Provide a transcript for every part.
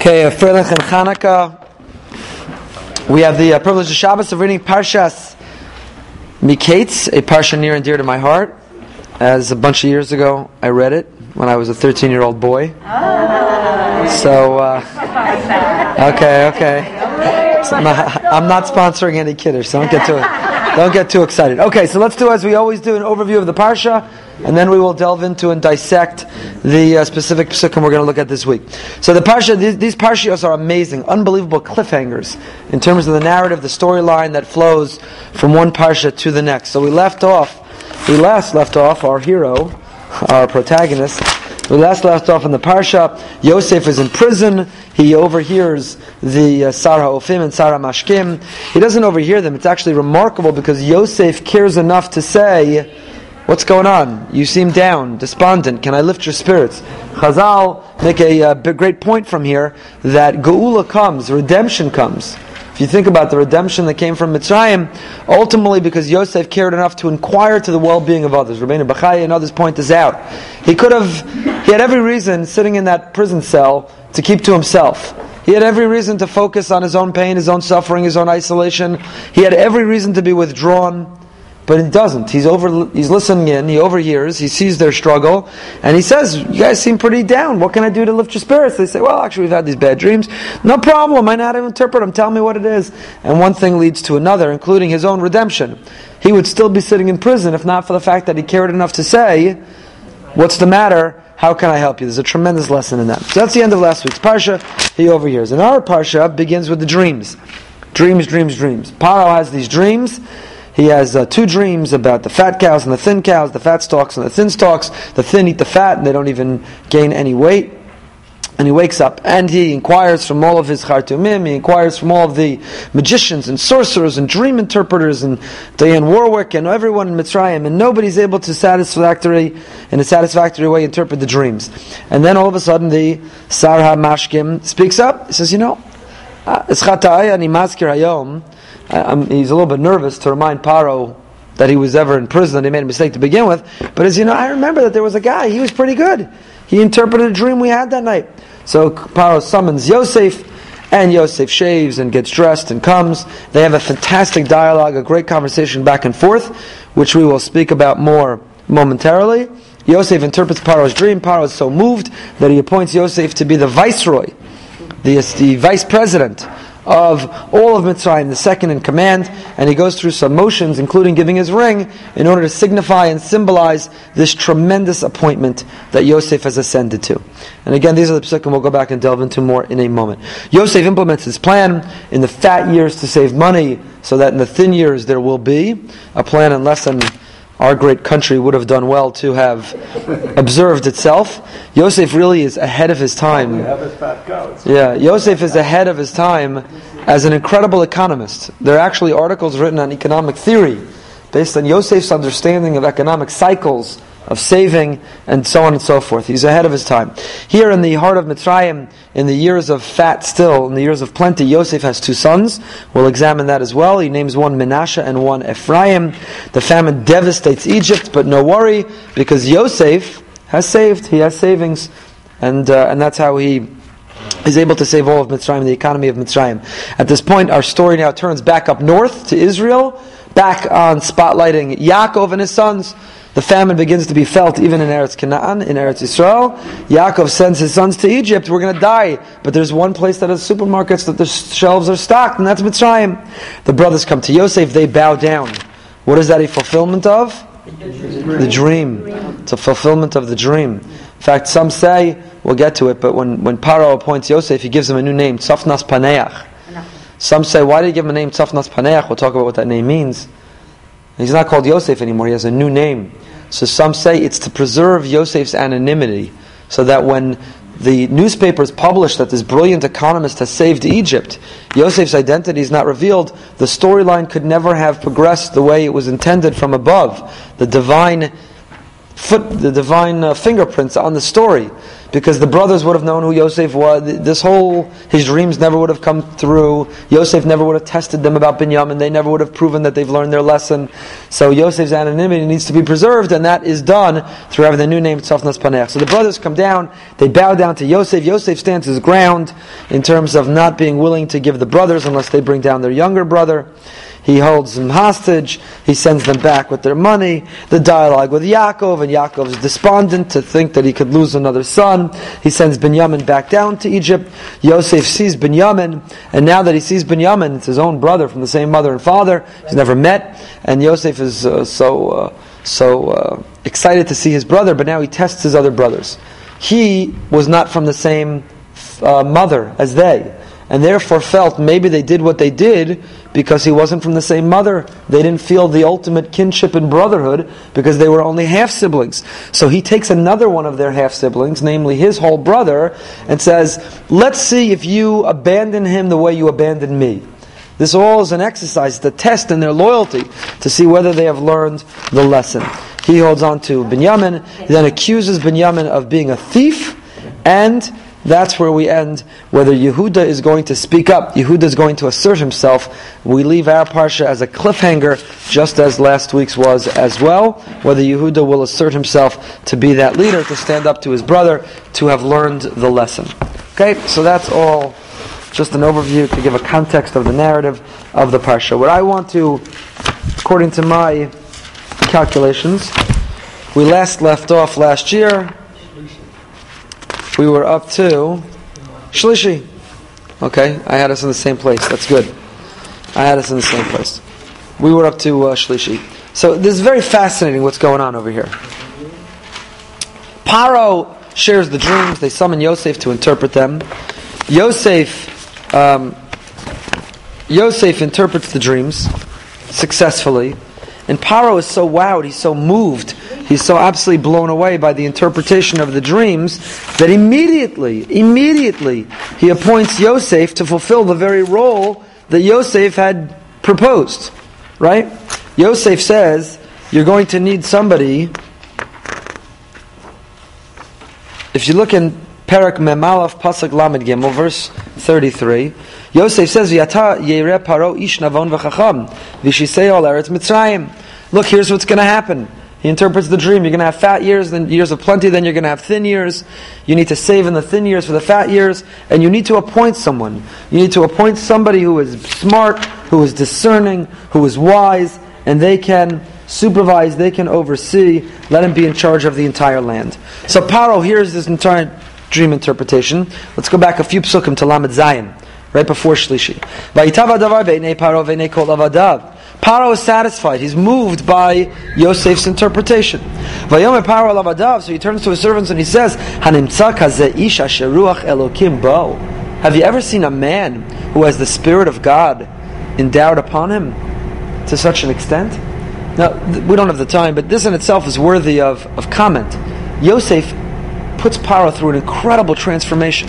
Okay, Freilich and Chanukah. We have the uh, privilege of Shabbos of reading Parshas Miketz, a parsha near and dear to my heart. As a bunch of years ago, I read it when I was a 13 year old boy. So, uh, okay, okay. So I'm, not, I'm not sponsoring any kidders, so don't get too, don't get too excited. Okay, so let's do as we always do an overview of the parsha, and then we will delve into and dissect the uh, specific psukim we're going to look at this week. So the parsha, these, these parshios are amazing, unbelievable cliffhangers in terms of the narrative, the storyline that flows from one parsha to the next. So we left off, we last left off our hero, our protagonist. We last left off in the parsha. Yosef is in prison. He overhears the uh, Sar HaOfim and Sar HaMashkim. He doesn't overhear them. It's actually remarkable because Yosef cares enough to say, What's going on? You seem down, despondent. Can I lift your spirits? Chazal make a uh, great point from here that Geula comes, redemption comes. If you think about the redemption that came from Mitzrayim, ultimately because Yosef cared enough to inquire to the well-being of others. Rabbeinu Bachaya and others point this out. He could have, he had every reason sitting in that prison cell to keep to himself. He had every reason to focus on his own pain, his own suffering, his own isolation. He had every reason to be withdrawn. But he doesn't. He's over. He's listening in. He overhears. He sees their struggle, and he says, "You guys seem pretty down. What can I do to lift your spirits?" They say, "Well, actually, we've had these bad dreams. No problem. I know how to interpret them. Tell me what it is." And one thing leads to another, including his own redemption. He would still be sitting in prison if not for the fact that he cared enough to say, "What's the matter? How can I help you?" There's a tremendous lesson in that. So that's the end of last week's parsha. He overhears, and our parsha begins with the dreams. Dreams, dreams, dreams. Paro has these dreams he has uh, two dreams about the fat cows and the thin cows, the fat stalks and the thin stalks. The thin eat the fat and they don't even gain any weight. And he wakes up and he inquires from all of his chartumim, he inquires from all of the magicians and sorcerers and dream interpreters and Dionne Warwick and everyone in Mitzrayim, and nobody's able to satisfactory, in a satisfactory way interpret the dreams. And then all of a sudden the Sar HaMashkim speaks up. He says, you know, uh, it's chatay ani maskir hayom, he's a little bit nervous to remind Paro that he was ever in prison, that he made a mistake to begin with. But as you know, I remember that there was a guy, he was pretty good. He interpreted a dream we had that night. So Paro summons Yosef, and Yosef shaves and gets dressed and comes. They have a fantastic dialogue, a great conversation back and forth, which we will speak about more momentarily. Yosef interprets Paro's dream. Paro is so moved that he appoints Yosef to be the viceroy, the, the vice president of all of Mitzrayim, the second in command, and he goes through some motions, including giving his ring, in order to signify and symbolize this tremendous appointment that Yosef has ascended to. And again, these are the psukim we'll go back and delve into more in a moment. Yosef implements his plan in the fat years to save money, so that in the thin years there will be a plan in less than our great country would have done well to have observed itself. Yosef really is ahead of his time. Yeah, Yosef is ahead of his time as an incredible economist. There are actually articles written on economic theory based on Yosef's understanding of economic cycles of saving, and so on and so forth. He's ahead of his time. Here in the heart of Mitzrayim, in the years of fat still, in the years of plenty, Yosef has two sons. We'll examine that as well. He names one Menashe and one Ephraim. The famine devastates Egypt, but no worry, because Yosef has saved. He has savings, and, uh, and that's how he is able to save all of Mitzrayim, the economy of Mitzrayim. At this point, our story now turns back up north to Israel, back on spotlighting Yaakov and his sons. The famine begins to be felt even in Eretz Canaan, in Eretz Israel. Yaakov sends his sons to Egypt. We're going to die. But there's one place that has supermarkets that the shelves are stocked, and that's Mitzrayim. The brothers come to Yosef. They bow down. What is that a fulfillment of? The dream. It's a fulfillment of the dream. In fact, some say, we'll get to it, but when, when Paro appoints Yosef, he gives him a new name, Tzafnas Paneach. Some say, why did he give him a name, Tzafnas Paneach? We'll talk about what that name means. He's not called Yosef anymore, he has a new name. So some say it's to preserve Yosef's anonymity, so that when the newspapers publish that this brilliant economist has saved Egypt, Yosef's identity is not revealed, the storyline could never have progressed the way it was intended from above. The divine foot, the divine uh, fingerprints on the story, because the brothers would have known who Yosef was. This whole his dreams never would have come through. Yosef never would have tested them about Binyamin. They never would have proven that they've learned their lesson. So Yosef's anonymity needs to be preserved, and that is done through having the new name Tzafnas Paneach. So the brothers come down. They bow down to Yosef. Yosef stands his ground in terms of not being willing to give the brothers unless they bring down their younger brother. He holds them hostage. He sends them back with their money. The dialogue with Yaakov, and Yaakov is despondent to think that he could lose another son. He sends Binyamin back down to Egypt. Yosef sees Binyamin, and now that he sees Binyamin, it's his own brother from the same mother and father. He's never met, and Yosef is uh, so uh, so uh, excited to see his brother, but now he tests his other brothers. He was not from the same uh, mother as they and therefore felt maybe they did what they did because he wasn't from the same mother. They didn't feel the ultimate kinship and brotherhood because they were only half siblings. So he takes another one of their half siblings, namely his whole brother, and says, Let's see if you abandon him the way you abandoned me. This all is an exercise, to test in their loyalty to see whether they have learned the lesson. He holds on to Binyamin, then accuses Binyamin of being a thief and that's where we end. Whether Yehuda is going to speak up, Yehuda is going to assert himself. We leave our parsha as a cliffhanger, just as last week's was as well. Whether Yehuda will assert himself to be that leader, to stand up to his brother, to have learned the lesson. Okay, so that's all. Just an overview to give a context of the narrative of the parsha. What I want to, according to my calculations, we last left off last year we were up to Shlishi. Okay, I had us in the same place. That's good. I had us in the same place. We were up to uh, Shlishi. So this is very fascinating what's going on over here. Paro shares the dreams. They summon Yosef to interpret them. Yosef, um, Yosef interprets the dreams successfully. And Paro is so wowed, he's so moved He's so absolutely blown away by the interpretation of the dreams that immediately, immediately, he appoints Yosef to fulfill the very role that Yosef had proposed. Right? Yosef says, You're going to need somebody. If you look in Perek Mem Alef Pasuk Lamed Gimel, verse 33, Yosef says, Yata Yere Paro Ish Navon V'chacham Ol Eretz Mitzrayim. Look, here's what's going to happen. He interprets the dream. You're going to have fat years, then years of plenty, then you're going to have thin years. You need to save in the thin years for the fat years, and you need to appoint someone. You need to appoint somebody who is smart, who is discerning, who is wise, and they can supervise, they can oversee, let him be in charge of the entire land. So Paro hears this entire dream interpretation. Let's go back a few psukim to Lamed Zayin, right before Shlishi. Paro is satisfied. He's moved by Yosef's interpretation. So he turns to his servants and he says. Have you ever seen a man who has the Spirit of God endowed upon him to such an extent? Now, we don't have the time, but this in itself is worthy of, of comment. Yosef puts Paro through an incredible transformation.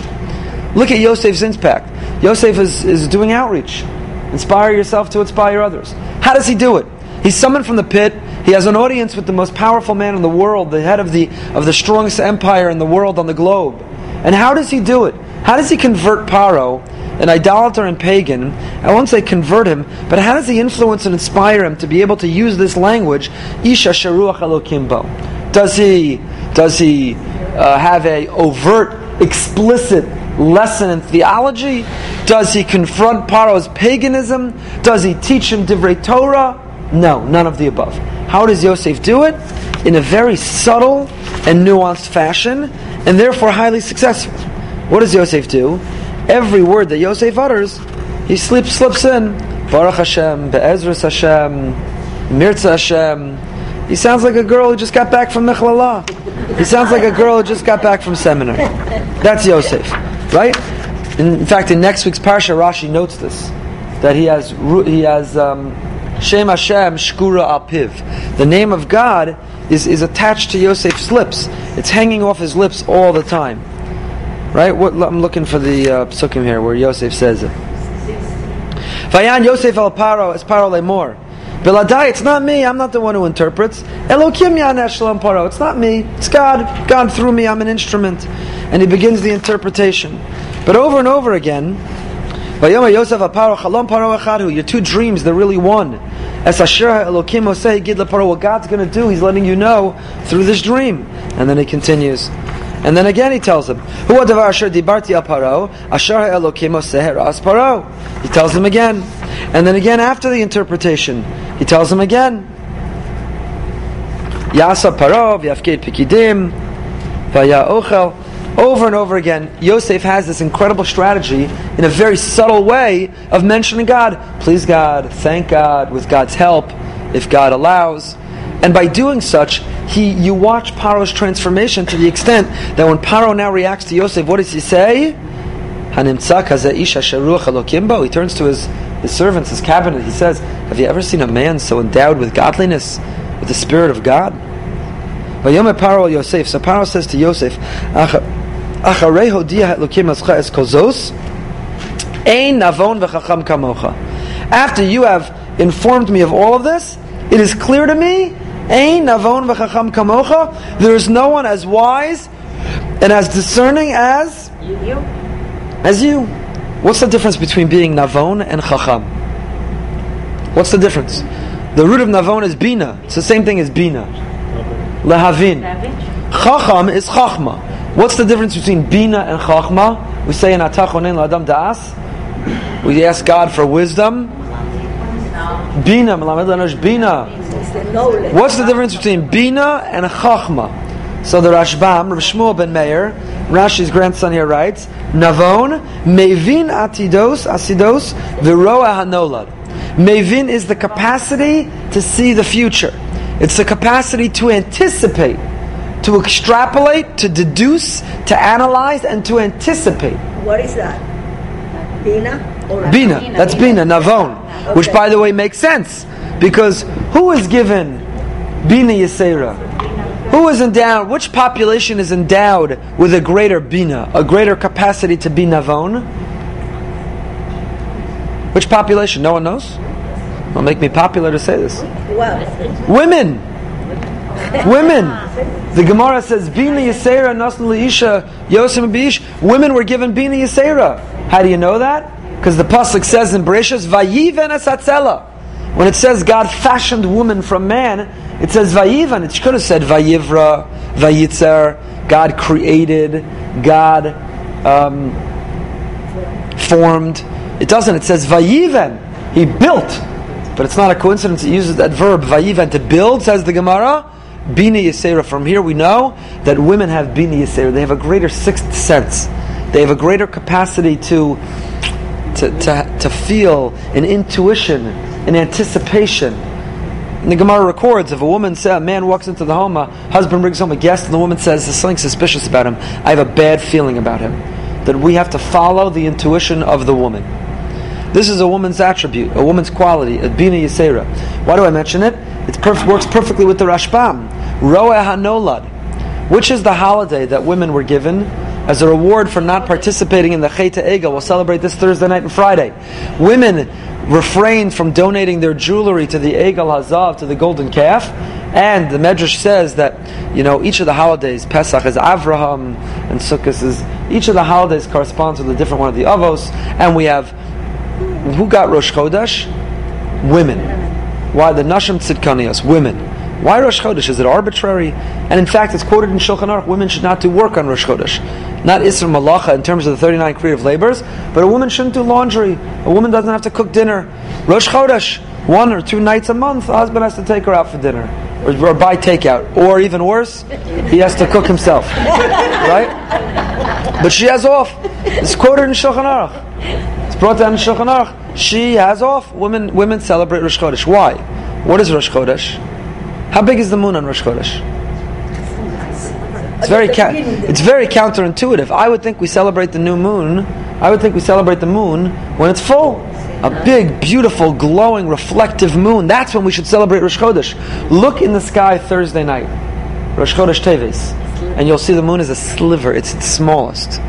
Look at Yosef's impact. Yosef is, is doing outreach. Inspire yourself to inspire others. How does he do it? He's summoned from the pit. He has an audience with the most powerful man in the world, the head of the, of the strongest empire in the world on the globe. And how does he do it? How does he convert Paro, an idolater and pagan? I won't say convert him, but how does he influence and inspire him to be able to use this language? Isha Sharuach Elokimbo. Does he does he uh, have a overt, explicit lesson in theology? Does he confront Paro's paganism? Does he teach him Divrei Torah? No, none of the above. How does Yosef do it? In a very subtle and nuanced fashion, and therefore highly successful. What does Yosef do? Every word that Yosef utters, he slips, slips in. Baruch Hashem, Be'ezras Hashem, Mirza Hashem. He sounds like a girl who just got back from Michlala. He sounds like a girl who just got back from seminary. That's Yosef. Right? In, fact, in next week's parsha, Rashi notes this that he has he has um, Shem Hashem Shkura Al Piv. The name of God is, is attached to Yosef's lips. It's hanging off his lips all the time. Right? What, I'm looking for the uh, psukim here where Yosef says it. Vayan Yosef al Paro es Paro lemor. Biladai, it's not me. I'm not the one who interprets. Elokim Yanesh Paro. It's not me. It's God. God through me. I'm an instrument. And he begins the interpretation. But over and over again, Yosef Your two dreams, they're really one. Elokim What God's going to do, He's letting you know through this dream. And then he continues. And then again he tells him. He tells him again. And then again after the interpretation, he tells him again. Pikidim. Over and over again, Yosef has this incredible strategy in a very subtle way of mentioning God. Please God, thank God, with God's help, if God allows. And by doing such, he you watch Paro's transformation to the extent that when Paro now reacts to Yosef, what does he say? He turns to his, his servants, his cabinet. He says, Have you ever seen a man so endowed with godliness, with the Spirit of God? So Paro says to Yosef, After you have informed me of all of this, it is clear to me Ein navon v'chacham kamocha. There is no one as wise and as discerning as you. As you. What's the difference between being navon and chacham? What's the difference? The root of navon is bina. It's the same thing as bina. Lehavin. Chacham is chachma. What's the difference between bina and chachma? We say in Atachonin Ladam Das. We ask God for wisdom. Bina, Bina. What's the difference between Bina and Chachma? So the Rashbam, Rav Shmuel ben Meir, Rashi's grandson here writes, Navon, Mevin atidos, asidos, viroa hanolad. Mevin is the capacity to see the future. It's the capacity to anticipate, to extrapolate, to deduce, to analyze, and to anticipate. What is that? Bina? Bina. Bina. That's Bina, Navon. Okay. Which, by the way, makes sense because who is given Bina Yisera? Who is endowed, which population is endowed with a greater Bina, a greater capacity to be Navon? Which population? No one knows? It'll make me popular to say this. Well. Women! Women! The Gemara says, Bina Yisera Nasn Isha Yosim Bish. Women were given Bina Yisera. How do you know that? Because the Pasuk says in Bereshus, Vayiven Asatzela. When it says God fashioned woman from man, it says Vayivan. It could have said Vayivra, Vayitzer. God created, God um, formed. It doesn't. It says Vayivan. He built. But it's not a coincidence. It uses that verb Vayivan to build. Says the Gemara. Bini Yisera. From here we know that women have Bini Yisera. They have a greater sixth sense. They have a greater capacity to to, to, to feel an intuition an anticipation. And the Gemara records if a woman says, a man walks into the home, a husband brings home a guest, and the woman says, There's something suspicious about him. I have a bad feeling about him. That we have to follow the intuition of the woman. This is a woman's attribute, a woman's quality, a bina yisera. Why do I mention it? It perf- works perfectly with the Rashbam. Roe hanolad, which is the holiday that women were given as a reward for not participating in the Cheta Egel. We'll celebrate this Thursday night and Friday. Women refrained from donating their jewelry to the Egel Hazav, to the golden calf. And the Medrash says that, you know, each of the holidays, Pesach is Avraham, and Sukkot is, each of the holidays corresponds with a different one of the Avos. And we have, who got Rosh Chodesh? Women. Why? The Nashim Tzidkanias, women. Why Rosh Chodesh? Is it arbitrary? And in fact, it's quoted in Shulchan Aruch, women should not do work on Rosh Chodesh. Not Isra Malacha in terms of the 39 creative labors, but a woman shouldn't do laundry. A woman doesn't have to cook dinner. Rosh Chodesh, one or two nights a month, the husband has to take her out for dinner. Or, or buy takeout. Or even worse, he has to cook himself. right? But she has off. It's quoted in Shulchan Aruch. It's brought down in Shulchan Aruch. She has off. Women, women celebrate Rosh Chodesh. Why? What is Rosh Chodesh? How big is the moon on Rosh Chodesh? It's very, ca- it's very counterintuitive. I would think we celebrate the new moon. I would think we celebrate the moon when it's full. A big, beautiful, glowing, reflective moon. That's when we should celebrate Rosh Chodesh. Look in the sky Thursday night, Rosh Chodesh Teves, and you'll see the moon is a sliver. It's its smallest.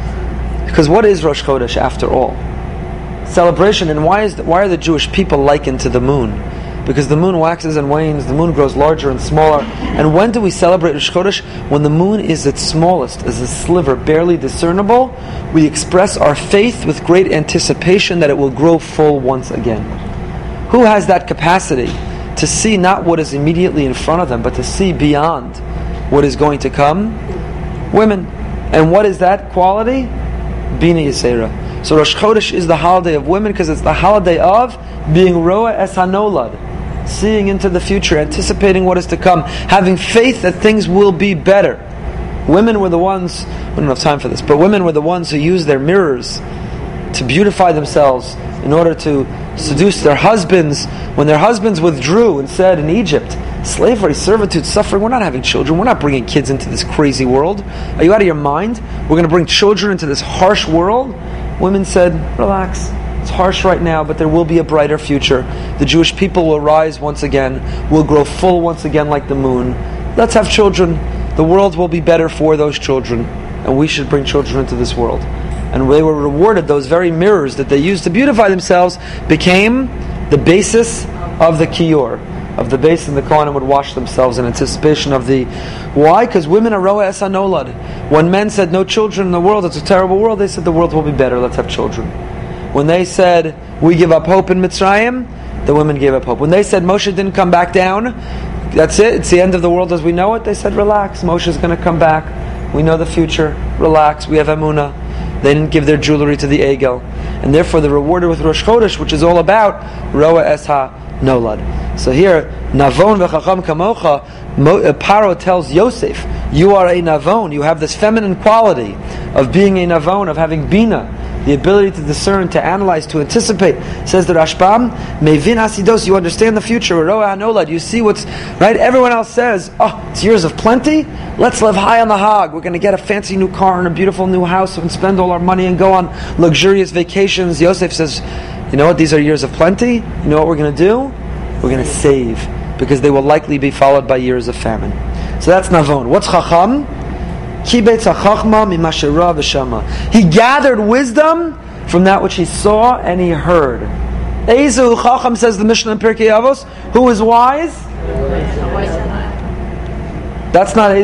Because what is Rosh Chodesh after all? Celebration. And why is the, why are the Jewish people likened to the moon? Because the moon waxes and wanes, the moon grows larger and smaller. And when do we celebrate Rosh Chodesh? When the moon is its smallest, as a sliver, barely discernible, we express our faith with great anticipation that it will grow full once again. Who has that capacity to see not what is immediately in front of them, but to see beyond what is going to come? Women. And what is that quality? Bina Yisera. So Rosh Chodesh is the holiday of women because it's the holiday of being Roa Es Hanolad, seeing into the future, anticipating what is to come, having faith that things will be better. Women were the ones, we don't have time for this, but women were the ones who used their mirrors to beautify themselves in order to seduce their husbands. When their husbands withdrew and said in Egypt, slavery, servitude, suffering, we're not having children, we're not bringing kids into this crazy world. Are you out of your mind? We're going to bring children into this harsh world? Women said, relax. Harsh right now, but there will be a brighter future. The Jewish people will rise once again, will grow full once again like the moon. Let's have children. The world will be better for those children, and we should bring children into this world and they were rewarded, those very mirrors that they used to beautify themselves became the basis of the kiyor, of the base, and the Kohanim would wash themselves in anticipation of the. Why? Because women are roa esanolad. When men said no children in the world, it's a terrible world, they said the world will be better, let's have children. When they said we give up hope in Mitzrayim, the women gave up hope. When they said Moshe didn't come back down, that's it, it's the end of the world as we know it, they said relax, Moshe is going to come back. We know the future. Relax. We have Emunah. They didn't give their jewelry to the Egel. And therefore, they're rewarded with Rosh Chodesh, which is all about Roa Esha Nolad. So here, Navon v'chacham kamocha, uh, Paro tells Yosef, you are a Navon, you have this feminine quality of being a Navon, of having Bina, the ability to discern, to analyze, to anticipate. Says the Rashbam, Mevin Asidos, you understand the future, Roa Anolad, you see what's, right? Everyone else says, oh, it's years of plenty, let's live high on the hog, we're going to get a fancy new car and a beautiful new house and spend all our money and go on luxurious vacations. Yosef says, you know what, these are years of plenty, you know what we're going to do? We're going to save, because they will likely be followed by years of famine. So that's Navon. What's Chacham? He gathered wisdom from that which he saw and he heard. Ezu Chacham says the Mishnah in Pirkei Avos. Who is wise? That's not.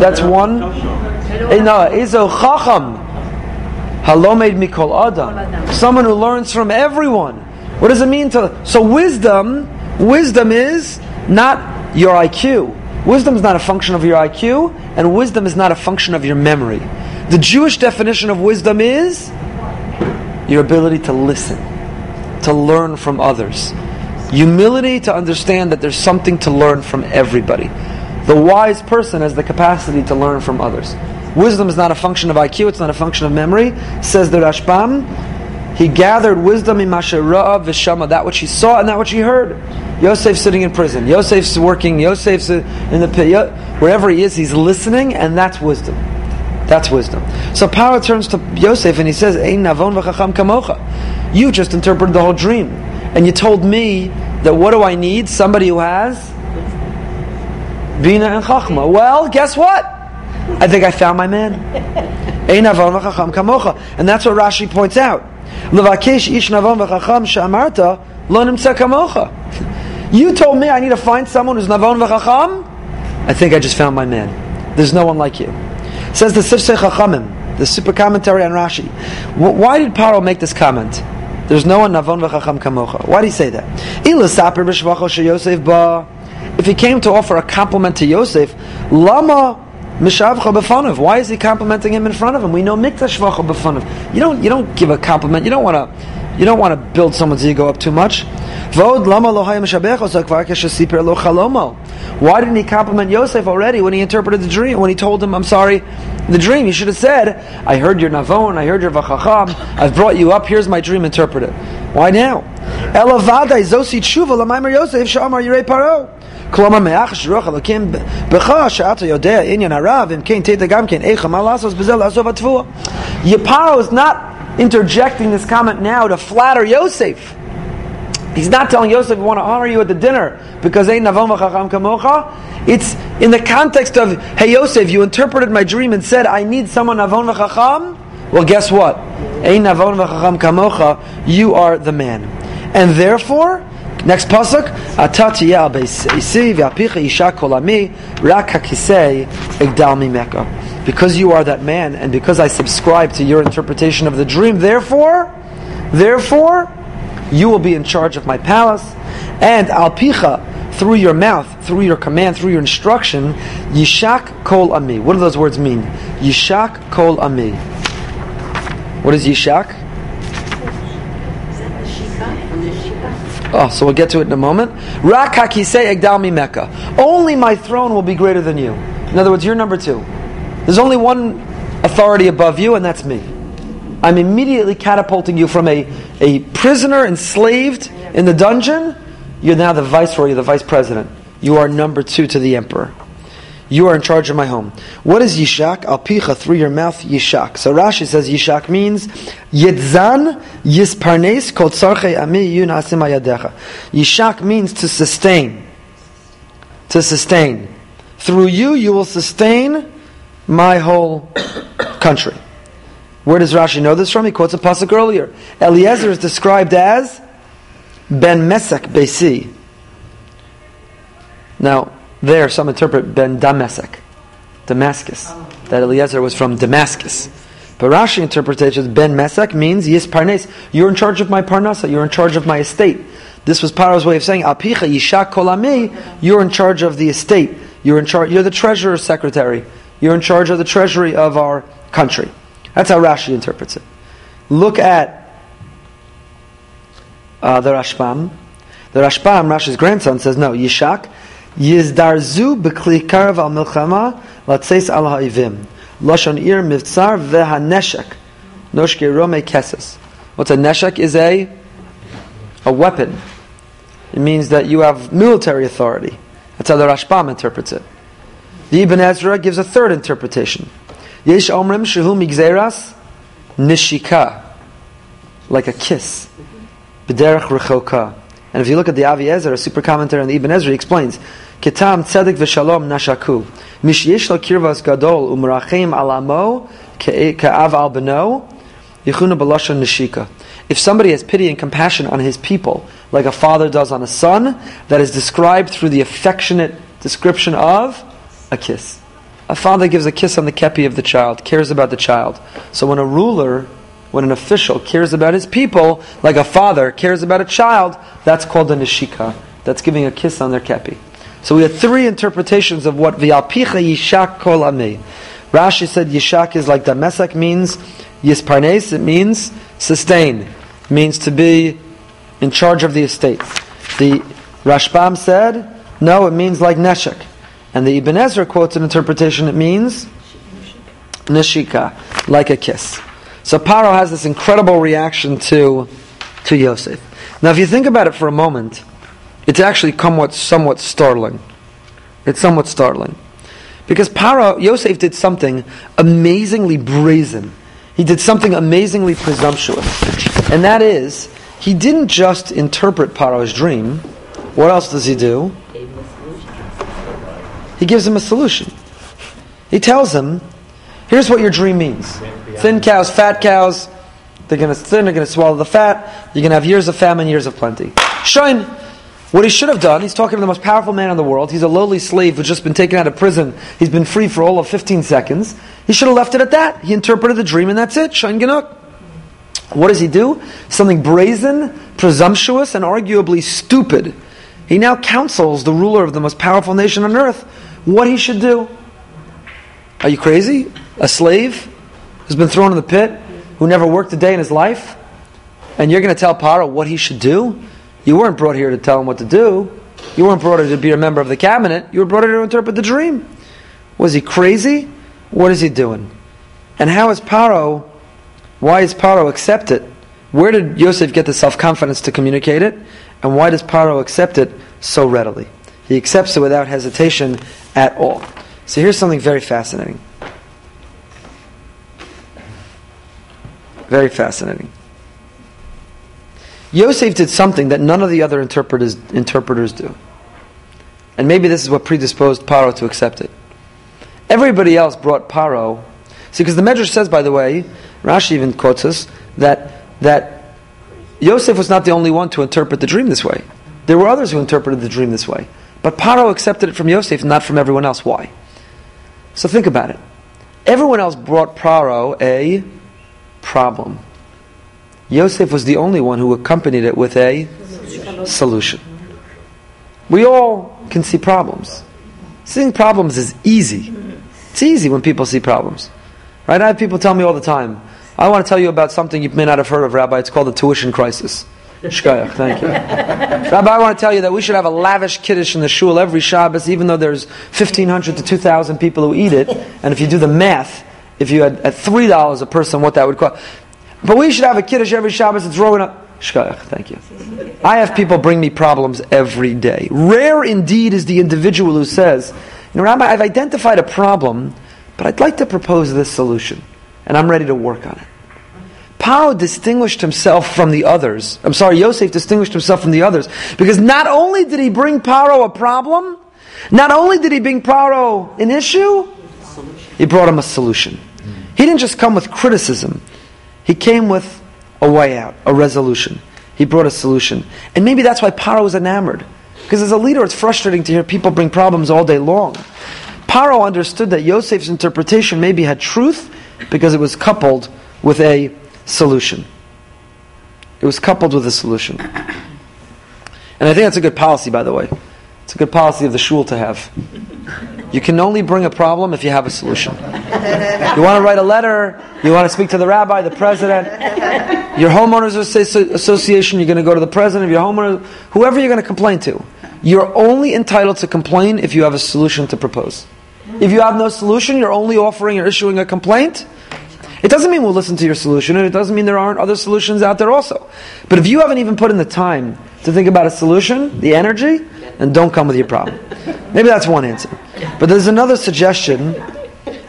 That's one. Eh, no, Ezu Chacham. Halomed mikol adam. Someone who learns from everyone. What does it mean to? So wisdom, wisdom is not your IQ. Wisdom is not a function of your IQ, and wisdom is not a function of your memory. The Jewish definition of wisdom is your ability to listen, to learn from others. Humility to understand that there's something to learn from everybody. The wise person has the capacity to learn from others. Wisdom is not a function of IQ, it's not a function of memory. Says the Rashbam, he gathered wisdom in Mashara'ah Vishama, that which he saw and that which he heard. Yosef's sitting in prison. Yosef's working. Yosef's in the pit. Wherever he is, he's listening, and that's wisdom. That's wisdom. So Paro turns to Yosef and he says, Ein navon v'chacham kamocha. You just interpreted the whole dream. And you told me that what do I need? Somebody who has Bina and Chachma. Well, guess what? I think I found my man. Ein navon v'chacham kamocha. And that's what Rashi points out. Levakesh ish navon v'chacham she'amarta lo nimtza kamocha. You told me I need to find someone who's Navon v'chacham. I think I just found my man. There's no one like you. Says the Sifsei Chachamim, the super commentary on Rashi. Why did Paro make this comment? There's no one Navon v'chacham kamocha. Why did he say that? If he came to offer a compliment to Yosef, lama mishavcha b'fanav. Why is he complimenting him in front of him? We know mikdash b'fanav. You don't you don't give a compliment. You don't want to you don't want to build someone's ego up too much. Why didn't he compliment Yosef already when he interpreted the dream? When he told him, "I'm sorry, the dream." He should have said, "I heard your navon, I heard your vachacham. I've brought you up. Here's my dream interpreted." Why now? Elavadai zosi tshuva l'maimer Yosef shamar yirei paro. כלומר מאח שרוח אלוקים בך שאתה יודע עניין הרב אם כן תדע גם כן איך מה לעשות בזה לעזוב התבואה. Yiparo is not interjecting this comment now to flatter Yosef. He's not telling Yosef, we want to honor you at the dinner because ain't kamocha. It's in the context of, hey Yosef, you interpreted my dream and said, I need someone navon v'chacham. Well, guess what? Ain't navon v'chacham kamocha. You are the man, and therefore, Next pasuk, Atati al beisi v'apicha isha kolami rak hakisei egdal mimeka. Because you are that man, and because I subscribe to your interpretation of the dream, therefore, therefore, you will be in charge of my palace, and alpicha through your mouth, through your command, through your instruction, yishak kol ami. What do those words mean? Yishak kol ami. What is yishak? Oh, so we'll get to it in a moment. Mimeka. Only my throne will be greater than you. In other words, you're number two. There's only one authority above you, and that's me. I'm immediately catapulting you from a, a prisoner enslaved in the dungeon. You're now the viceroy, you're the vice president. You are number two to the emperor. You are in charge of my home. What is Yishak? Alpicha, through your mouth, Yishak. So Rashi says Yishak means Yitzan Yisparnes called Tzarche Ami Yun Asim Yishak means to sustain. To sustain. Through you, you will sustain my whole country. Where does Rashi know this from? He quotes a pasuk earlier. Eliezer is described as Ben Mesek Besi. Now, there, some interpret Ben Damesek, Damascus. That Eliezer was from Damascus. But Rashi interpretation Ben Mesek means Yis Parnes. You're in charge of my Parnasa. You're in charge of my estate. This was Paro's way of saying Apicha Yishak Kolami. You're in charge of the estate. You're in charge. You're the treasurer secretary. You're in charge of the treasury of our country. That's how Rashi interprets it. Look at uh, the Rashbam. The Rashbam, Rashi's grandson, says no. Yishak Yizdarzu b'kli al milchama latzeis al ha'ivim. Lashon ir mivtzar ve'haneshek. Noshke rome keses. What's a neshek? Is a a weapon. It means that you have military authority. That's how the Rashbam interprets it. The Ibn Ezra gives a third interpretation. Yesh omrim shehu migzeras nishika. Like a kiss. B'derech rechoka. And if you look at the Avi Ezer, a super commentary on the Ibn Ezra, he explains Kitam tzedek v'shalom nashaku. Mish yesh lo kirvas gadol u'merachem alamo ka'av al beno yichuna b'lashon neshika. If somebody has pity and compassion on his people, like a father does on a son, that is described through the affectionate description of a kiss. A father gives a kiss on the kepi of the child, cares about the child. So when a ruler, when an official cares about his people, like a father cares about a child, that's called a neshika. That's giving a kiss on their kepi. So we had three interpretations of what v'alpicha yishak kol amei. Rashi said yishak is like damesak means yisparnes. It means sustain. Means to be in charge of the estate. The Rashbam said no. It means like neshek. And the Ibn Ezra quotes an interpretation. It means neshika, like a kiss. So Paro has this incredible reaction to to Yosef. Now, if you think about it for a moment. It's actually somewhat, somewhat startling. It's somewhat startling. Because Paro, Yosef did something amazingly brazen. He did something amazingly presumptuous. And that is, he didn't just interpret Paro's dream. What else does he do? He gives him a solution. He tells him, here's what your dream means. Thin cows, fat cows, they're going to thin, they're to swallow the fat, you're going to have years of famine, years of plenty. Shine, what he should have done, he's talking to the most powerful man in the world. He's a lowly slave who's just been taken out of prison. He's been free for all of 15 seconds. He should have left it at that. He interpreted the dream and that's it. Shain Ganuk. What does he do? Something brazen, presumptuous, and arguably stupid. He now counsels the ruler of the most powerful nation on earth what he should do. Are you crazy? A slave who's been thrown in the pit, who never worked a day in his life? And you're going to tell Paro what he should do? You weren't brought here to tell him what to do. You weren't brought here to be a member of the cabinet. You were brought here to interpret the dream. Was he crazy? What is he doing? And how is Paro, why is Paro accept it? Where did Yosef get the self confidence to communicate it? And why does Paro accept it so readily? He accepts it without hesitation at all. So here's something very fascinating. Very fascinating. Yosef did something that none of the other interpreters, interpreters do. And maybe this is what predisposed Paro to accept it. Everybody else brought Paro. See, because the Medrash says, by the way, Rashi even quotes us, that, that Yosef was not the only one to interpret the dream this way. There were others who interpreted the dream this way. But Paro accepted it from Yosef, not from everyone else. Why? So think about it. Everyone else brought Paro a problem. Yosef was the only one who accompanied it with a solution. We all can see problems. Seeing problems is easy. It's easy when people see problems. Right? I have people tell me all the time, I want to tell you about something you may not have heard of, Rabbi. It's called the tuition crisis. Shkoyach, thank you. Rabbi, I want to tell you that we should have a lavish kiddush in the shul every Shabbos, even though there's 1,500 to 2,000 people who eat it. And if you do the math, if you had at $3 a person, what that would cost. But we should have a kiddush every Shabbos. It's rolling up. Shkoyach, thank you. I have people bring me problems every day. Rare indeed is the individual who says, you know, Rabbi, I've identified a problem, but I'd like to propose this solution, and I'm ready to work on it. Paro distinguished himself from the others. I'm sorry, Yosef distinguished himself from the others because not only did he bring Paro a problem, not only did he bring Paro an issue, he brought him a solution. He didn't just come with criticism, he came with a way out, a resolution. He brought a solution. And maybe that's why Paro was enamored. Because as a leader, it's frustrating to hear people bring problems all day long. Paro understood that Yosef's interpretation maybe had truth because it was coupled with a solution. It was coupled with a solution. And I think that's a good policy, by the way. It's a good policy of the shul to have. You can only bring a problem if you have a solution. You want to write a letter, you want to speak to the rabbi, the president, your homeowners association, you're going to go to the president of your homeowner, whoever you're going to complain to. You're only entitled to complain if you have a solution to propose. If you have no solution, you're only offering or issuing a complaint, it doesn't mean we'll listen to your solution, and it doesn't mean there aren't other solutions out there also. But if you haven't even put in the time to think about a solution, the energy, then don't come with your problem. Maybe that's one answer. But there's another suggestion.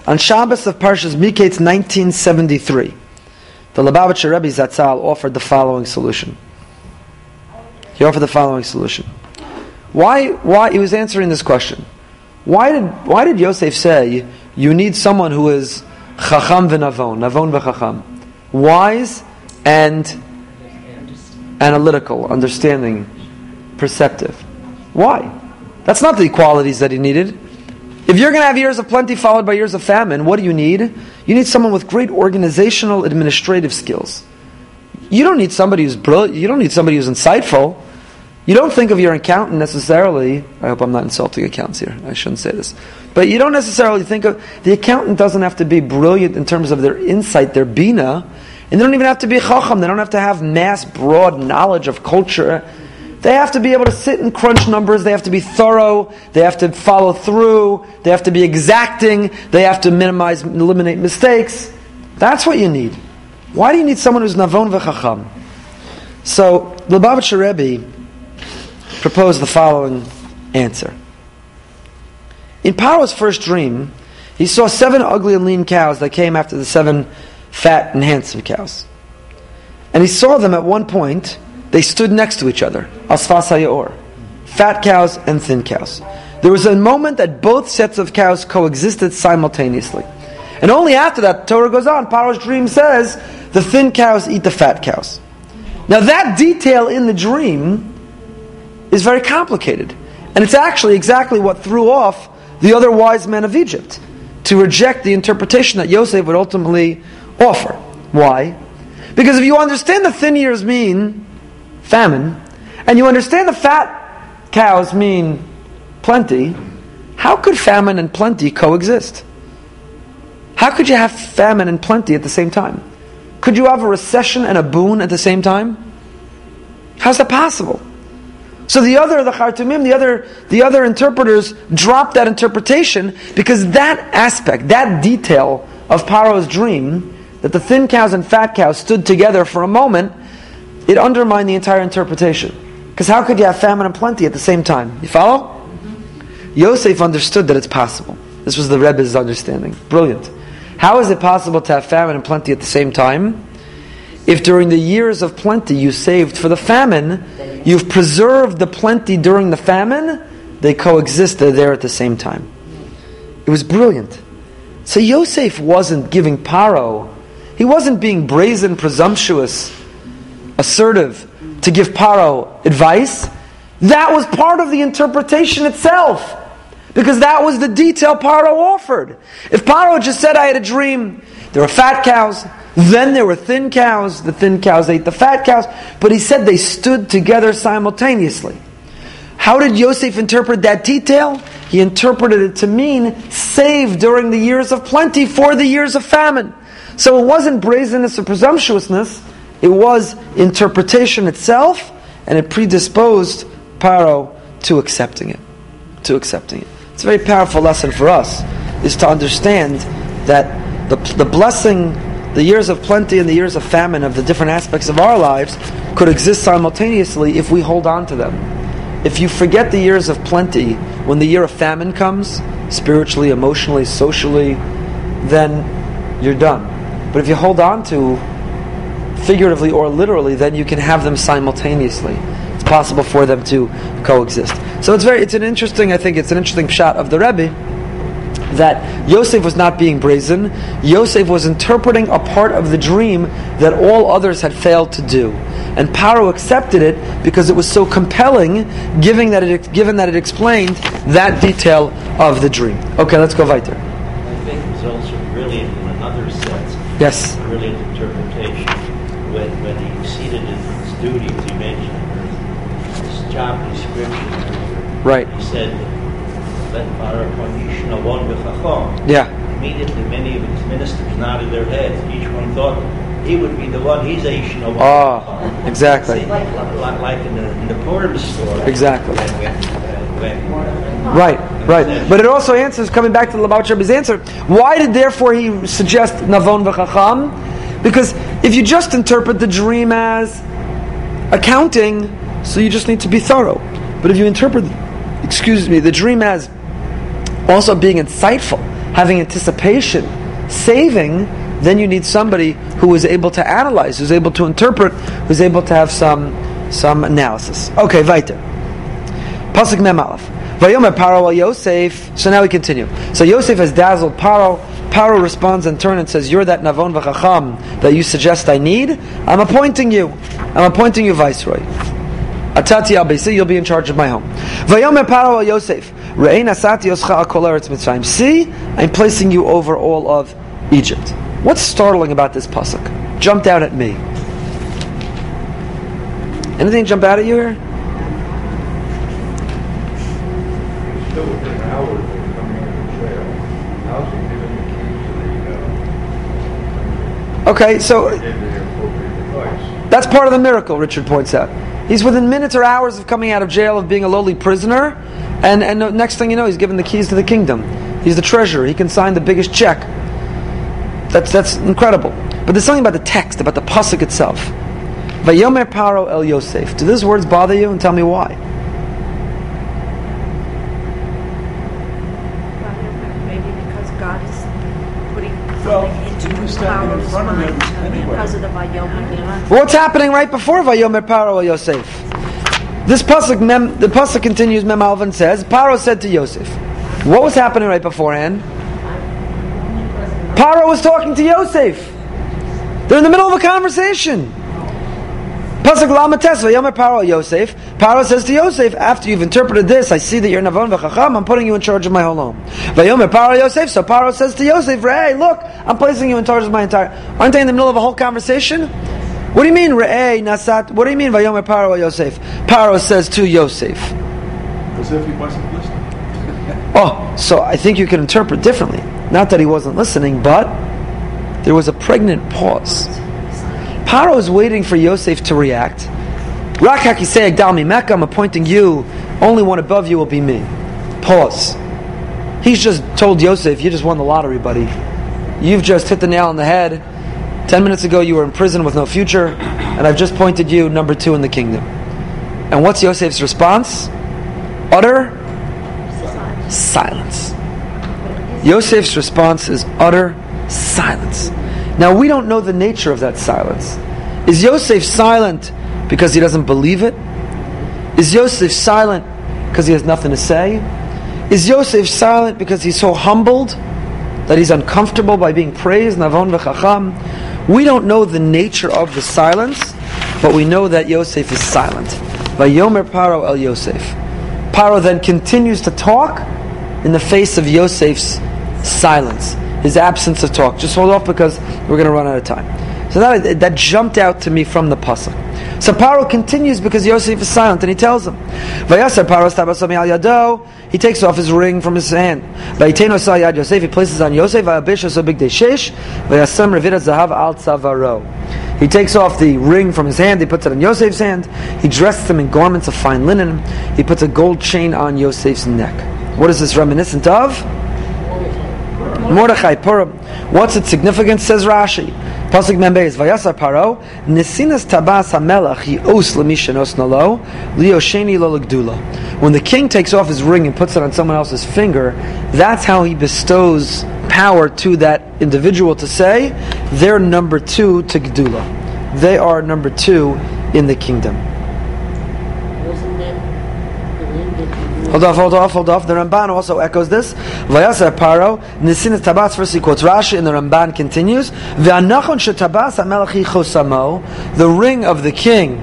On Shabbos of Parshas Miketz 1973, the Lubavitcher Rebbe Zatzal offered the following solution. He offered the following solution. Why, why, he was answering this question. Why did, why did Yosef say you need someone who is Chacham v'navon, navon v'chacham. Wise and analytical, understanding, perceptive. Why? That's not the qualities that he needed. If you're going to have years of plenty followed by years of famine, what do you need? You need someone with great organizational, administrative skills. You don't need somebody who's brilliant. You don't need somebody who's insightful. You don't think of your accountant necessarily. I hope I'm not insulting accountants here. I shouldn't say this. But you don't necessarily think of the accountant doesn't have to be brilliant in terms of their insight, their bina, and they don't even have to be chacham. They don't have to have mass, broad knowledge of culture. They have to be able to sit and crunch numbers. They have to be thorough. They have to follow through. They have to be exacting. They have to minimize, eliminate mistakes. That's what you need. Why do you need someone who's navon v'chacham? So, Lubavitcher Rebbe propose the following answer. In Paro's first dream, he saw seven ugly and lean cows that came after the seven fat and handsome cows. And he saw them at one point, they stood next to each other, asfas hayor, fat cows and thin cows. There was a moment that both sets of cows coexisted simultaneously. And only after that, Torah goes on, Paro's dream says, the thin cows eat the fat cows. Now that detail in the dream is very complicated. And it's actually exactly what threw off the other wise men of Egypt to reject the interpretation that Yosef would ultimately offer. Why? Because if you understand the thin ears mean famine, and you understand the fat cows mean plenty, how could famine and plenty coexist? How could you have famine and plenty at the same time? Could you have a recession and a boon at the same time? How's that possible? So the other, the Chartumim, the other, the other interpreters dropped that interpretation because that aspect, that detail of Paro's dream, that the thin cows and fat cows stood together for a moment, it undermined the entire interpretation. Because how could you have famine and plenty at the same time? You follow? Yosef understood that it's possible. This was the Rebbe's understanding. Brilliant. How is it possible to have famine and plenty at the same time? If during the years of plenty you saved for the famine, you've preserved the plenty during the famine, they coexisted there at the same time. It was brilliant. So Yosef wasn't giving Paro, he wasn't being brazen, presumptuous, assertive to give Paro advice. That was part of the interpretation itself. Because that was the detail Paro offered. If Paro just said, I had a dream, there were fat cows, then there were thin cows, the thin cows ate the fat cows, but he said they stood together simultaneously. How did Yosef interpret that detail? He interpreted it to mean save during the years of plenty for the years of famine. So it wasn't brazenness or presumptuousness, it was interpretation itself, and it predisposed Paro to accepting it. To accepting it. It's a very powerful lesson for us, is to understand that the, the blessing, the years of plenty and the years of famine of the different aspects of our lives could exist simultaneously if we hold on to them. If you forget the years of plenty, when the year of famine comes, spiritually, emotionally, socially, then you're done. But if you hold on to, figuratively or literally, then you can have them simultaneously. It's possible for them to coexist. So it's very, it's an interesting, I think it's an interesting shot of the Rebbe that Yosef was not being brazen. Yosef was interpreting a part of the dream that all others had failed to do. And Paro accepted it because it was so compelling, given that it, given that it explained that detail of the dream. Okay, let's go weiter. I think it's also brilliant in another sense. Yes. Brilliant interpretation. When, when he exceeded his duties, he mentioned his job description. Right. He said, let Barakon one with Chacham. Yeah. Immediately, many of his ministers nodded their heads. Each one thought he would be the one. He's a Yishna one. Ah, exactly. See, like, like, in the, in the Purim story. Exactly. When, when, Right, right. But it also answers, coming back to the Lubavitch Rebbe's answer, why did therefore he suggest Navon v'chacham? Because if you just interpret the dream as accounting, so you just need to be thorough. But if you interpret, excuse me, the dream as also being insightful, having anticipation, saving, then you need somebody who is able to analyze, who's able to interpret, who's able to have some some analysis. Okay, weiter. Pasuk Mem Aleph. Vayomer Paro Yosef. So now we continue. So Yosef has dazzled Paro. Paro responds in turn and says, "You're that Navon v'chacham that you suggest I need. I'm appointing you. I'm appointing you viceroy. Atati al You'll be in charge of my home. Vayomer Paro Yosef. See, I'm placing you over all of Egypt. What's startling about this pasuk? Jumped out at me. Anything jump out at you here? Okay, so gave the appropriate advice? that's part of the miracle, Richard points out. He's within minutes or hours of coming out of jail, of being a lowly prisoner, and, and the next thing you know, he's given the keys to the kingdom. He's the treasurer. He can sign the biggest check. That's, that's incredible. But there's something about the text, about the pasuk itself. Vayomer Paro El Yosef. Do those words bother you? And tell me why. Maybe because God is putting Well, something standing in front of him anyway. because of the Vayom What's happening right before Vayomer Paro El Yosef? This pasuk, mem, the pasuk continues. Mem Alef says, Paro said to Yosef, "What was happening right beforehand?" Paro was talking to Yosef. They're in the middle of a conversation. Pasuk Lamed Tes Vayomer Paro Yosef. Paro says to Yosef, "After you've interpreted this, I see that you're Navon v'Chacham. I'm putting you in charge of my whole home." Vayomer Paro Yosef. So Paro says to Yosef, "Hey, look, I'm placing you in charge of my entire." Aren't they in the middle of a whole conversation? What do you mean, Re'eh Nasat? What do you mean, Vayomer Paro Yosef? Paro says to Yosef. Wasn't listening. Oh, so I think you can interpret differently. Not that he wasn't listening, but there was a pregnant pause. Paro is waiting for Yosef to react. Rak hakisei Dalmi Mecca, I'm appointing you. Only one above you will be me. Pause. He's just told Yosef, you just won the lottery, buddy. You've just hit the nail on the head. Ten minutes ago, you were in prison with no future, and I've just pointed you number two in the kingdom. And what's Yosef's response? Utter silence. Yosef's response is utter silence. Now we don't know the nature of that silence. Is Yosef silent because he doesn't believe it? Is Yosef silent because he has nothing to say? Is Yosef silent because he's so humbled that he's uncomfortable by being praised? Navon v'chacham. We don't know the nature of the silence, but we know that Yosef is silent. Vayomer Paro El Yosef. Paro then continues to talk in the face of Yosef's silence, his absence of talk. Just hold off because we're going to run out of time. So that, that jumped out to me from the pasuk. So Paro continues because Yosef is silent, and he tells him. He takes off his ring from his hand. Yosef. He places on Yosef. He takes off the ring from his hand. He puts it on Yosef's hand. He dresses him in garments of fine linen. He puts a gold chain on Yosef's neck. What is this reminiscent of? Mordechai Purim. What's its significance? Says Rashi. Pasuk Membeis Vayasar Paro Nesinas Tabas Hamelach Yios Lemishanos Nalo Liosheni Lo Legdula. When the king takes off his ring and puts it on someone else's finger, that's how he bestows power to that individual to say they're number two to Gdula. They are number two in the kingdom. Wasn't that the ring that you Hold off, hold off, hold off. The Ramban also echoes this. Vayasar Paro, Nisinas Tabas, first he quotes Rashi, and the Ramban continues. The ring of the king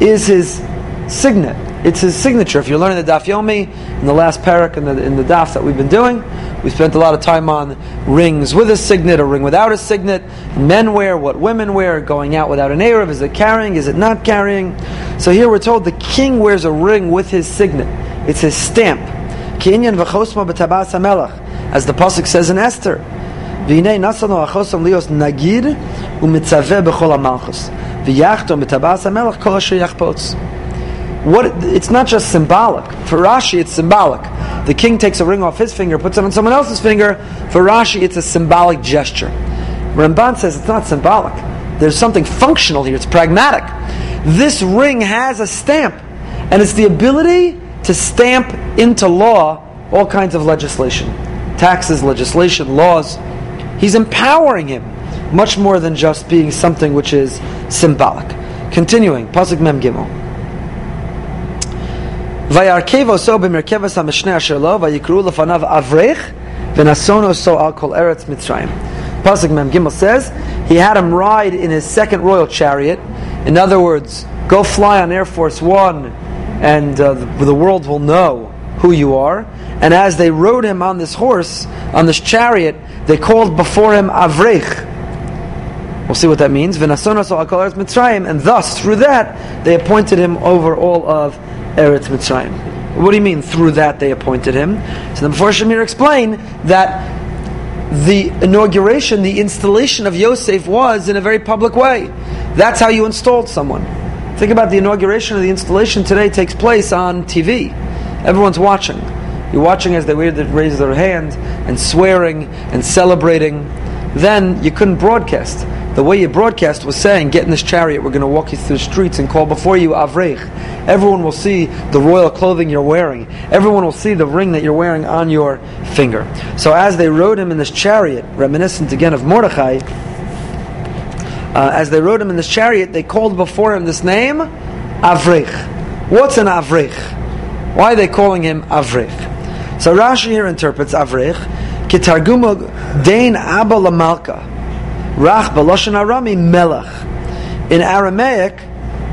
is his signet. It's his signature. If you're learning the Daf Yomi, in the last perek in the, in the Daf that we've been doing, we spent a lot of time on rings with a signet, a ring without a signet, men wear, what women wear, going out without an Arab, is it carrying, is it not carrying? So here we're told the king wears a ring with his signet. It's his stamp. As the pasuk says in Esther. What it's not just symbolic. For Rashi, it's symbolic. The king takes a ring off his finger, puts it on someone else's finger. For Rashi, it's a symbolic gesture. Ramban says it's not symbolic. There's something functional here. It's pragmatic. This ring has a stamp, and it's the ability to stamp into law all kinds of legislation, taxes, legislation, laws. He's empowering him much more than just being something which is symbolic. Continuing, pasuk mem gimel. Vayarkevo so ha'mishnei asher lo, vayikru lefanav avrech, v'nasono so al kol eretz Mitzrayim. Pasuk Mem Gimel says, he had him ride in his second royal chariot. In other words, go fly on Air Force One, and uh, the, world will know who you are. And as they rode him on this horse, on this chariot, they called before him Avrech. We'll see what that means. And thus through that they appointed him over all of Eretz Mitzrayim. What do you mean through that they appointed him? So the Meforshim here explain that the inauguration, the installation of Yosef was in a very public way. That's how you installed someone. Think about the inauguration of the installation today takes place on TV. Everyone's watching. You're watching as they raise their hand and swearing and celebrating. Then you couldn't broadcast. The way you broadcast was saying, get in this chariot, we're going to walk you through the streets and call before you Avrech. Everyone will see the royal clothing you're wearing. Everyone will see the ring that you're wearing on your finger. So as they rode him in this chariot, reminiscent again of Mordechai, uh, as they rode him in this chariot, they called before him this name, Avrech. What's an Avrech? Why are they calling him Avrech? So Rashi here interprets Avrech, Kitarguma Dain Abba Lamalka. Rach Baloshan Arami Melech. In Aramaic,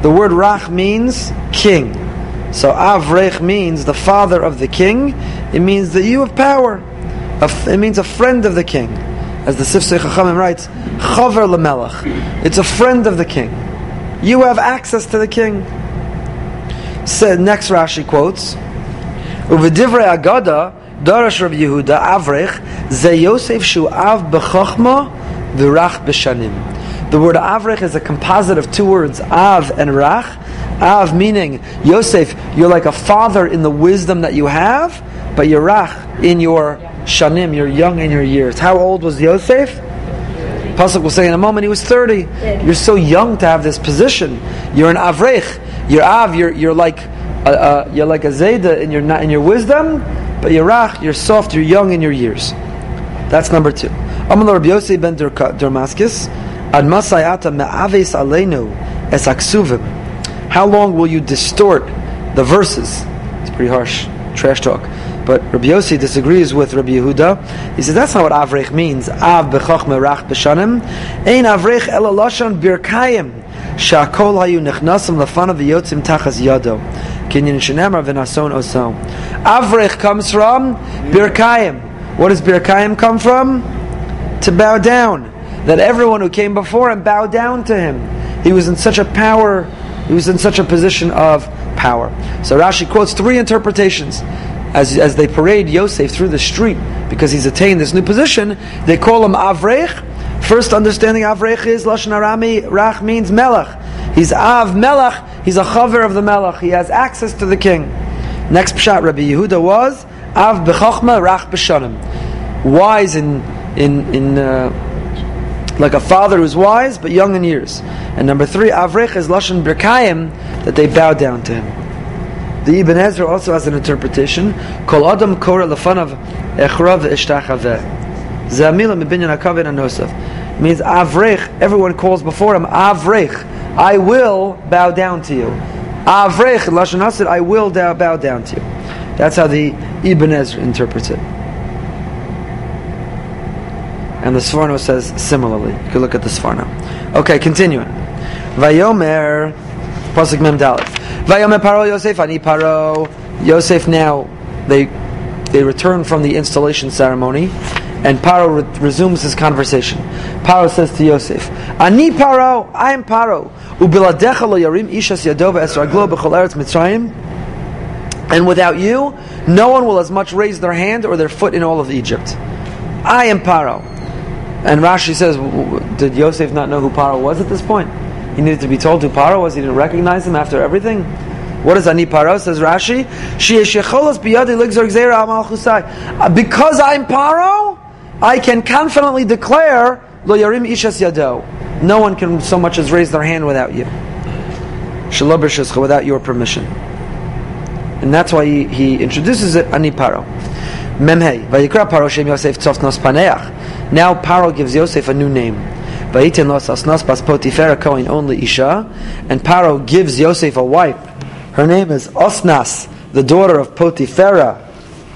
the word Rach means king. So Avrech means the father of the king. It means that you have power. It means a friend of the king. As the Sifsei Chachamim writes, Chaver Lamelech. It's a friend of the king. You have access to the king. Said next Rashi quotes, Uvedivrei Agada, Darash Rabbi Yehuda, Avrech, Ze Yosef Shu Av B'chochma, V'rach B'shanim. The word Avrech is a composite of two words, Av and Rach. Av meaning, Yosef, you're like a father in the wisdom that you have, but you're Rach in your Shanim, you're young in your years. How old was Yosef? Pasuk will say in a moment he was 30. You're so young to have this position. You're an Avrech. You're Av, you're, you're like you're like a Zayda in your, in your wisdom, but you're Rach, you're soft, you're young in your years. That's number two. Yossi ben Durmaskis, Ad Masayata me'aves aleinu. How long will you distort the verses? It's pretty harsh, trash talk. But Rabbi Yossi disagrees with Rabbi Yehuda. He says that's not what avrech means. Av bechach merach b'shanim. Ein avrech ela lashon birkayim. Shakol hayu nechnasim lafanav v'yotzim tachas yado. Kinyan Shinamar V'nason Oso. Avrech comes from Birkayim. What does Birkayim come from? To bow down. That everyone who came before him bowed down to him. He was in such a power, he was in such a position of power. So Rashi quotes three interpretations. As, as they parade Yosef through the street because he's attained this new position, they call him Avrech. First understanding Avrech is Lashon Arami, Rach means Melech. He's Av Melech, he's a chaver of the Melech. He has access to the king. Next pshat, Rabbi Yehuda was Av B'chochma, Rach B'shanim. Wise in, in, in uh, like a father who's wise but young in years. And number three, Avrech is Lashon Birkayim, that they bow down to him. The Ibn Ezra also has an interpretation. Kol Adam Kora Lefanav Echrav Ishtachaveh. Zamila Mibinyan Akavin Anosaf. Means Avrech, everyone calls before him, Avrech, I will bow down to you. Avrech, Lashon Hasid, I will bow down to you. That's how the Ibn Ezra interprets it. And the Sforno says similarly. You can look at the Sforno. Okay, continuing. Vayomer, Pasuk Mem Dalet. Vayomer Paro Yosef, Ani Paro. Yosef now, they they return from the installation ceremony, and Paro re- resumes his conversation. Paro says to Yosef, Ani Paro, I am Paro. Ubiladecha lo yarim ishas yadova es raglo b'chol eretz Mitzrayim. And without you, no one will as much raise their hand or their foot in all of Egypt. I am Paro. And Rashi says, did Yosef not know who Paro was at this point? He needed to be told who Paro was. He didn't recognize him after everything. What is Ani Paro? Says Rashi. Uh, Because I'm Paro, I can confidently declare lo yarim ishas yado. No one can so much as raise their hand without you. Shelo b'shuscha, without your permission. And that's why he, he introduces it Ani Paro. Memhei, Vayikra Paro Shem Yosef Tzofnos Paneach. Now Paro gives Yosef a new name. Vayitin Los Asnos Bas Potifera Kohen only Isha. And Paro gives Yosef a wife. Her name is Osnas, the daughter of Potifera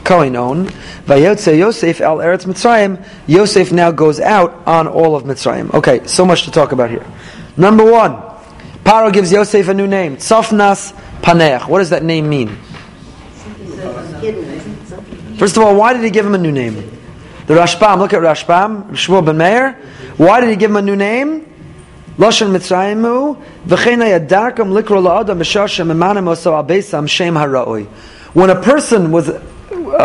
Kohen on. Vayotze Yosef al eretz Mitzrayim. Yosef now goes out on all of Mitzrayim. Okay, so much to talk about here. Number one, Paro gives Yosef a new name. Tzofnas Paneach. What does that name mean? First of all, why did he give him a new name? The Rashbam, look at Rashbam, Shmuel ben Meir. Why did he give him a new name? Mitzrayimu, v'cheina yadarkam likro emanim abesam shem hara'oi. When a person was uh,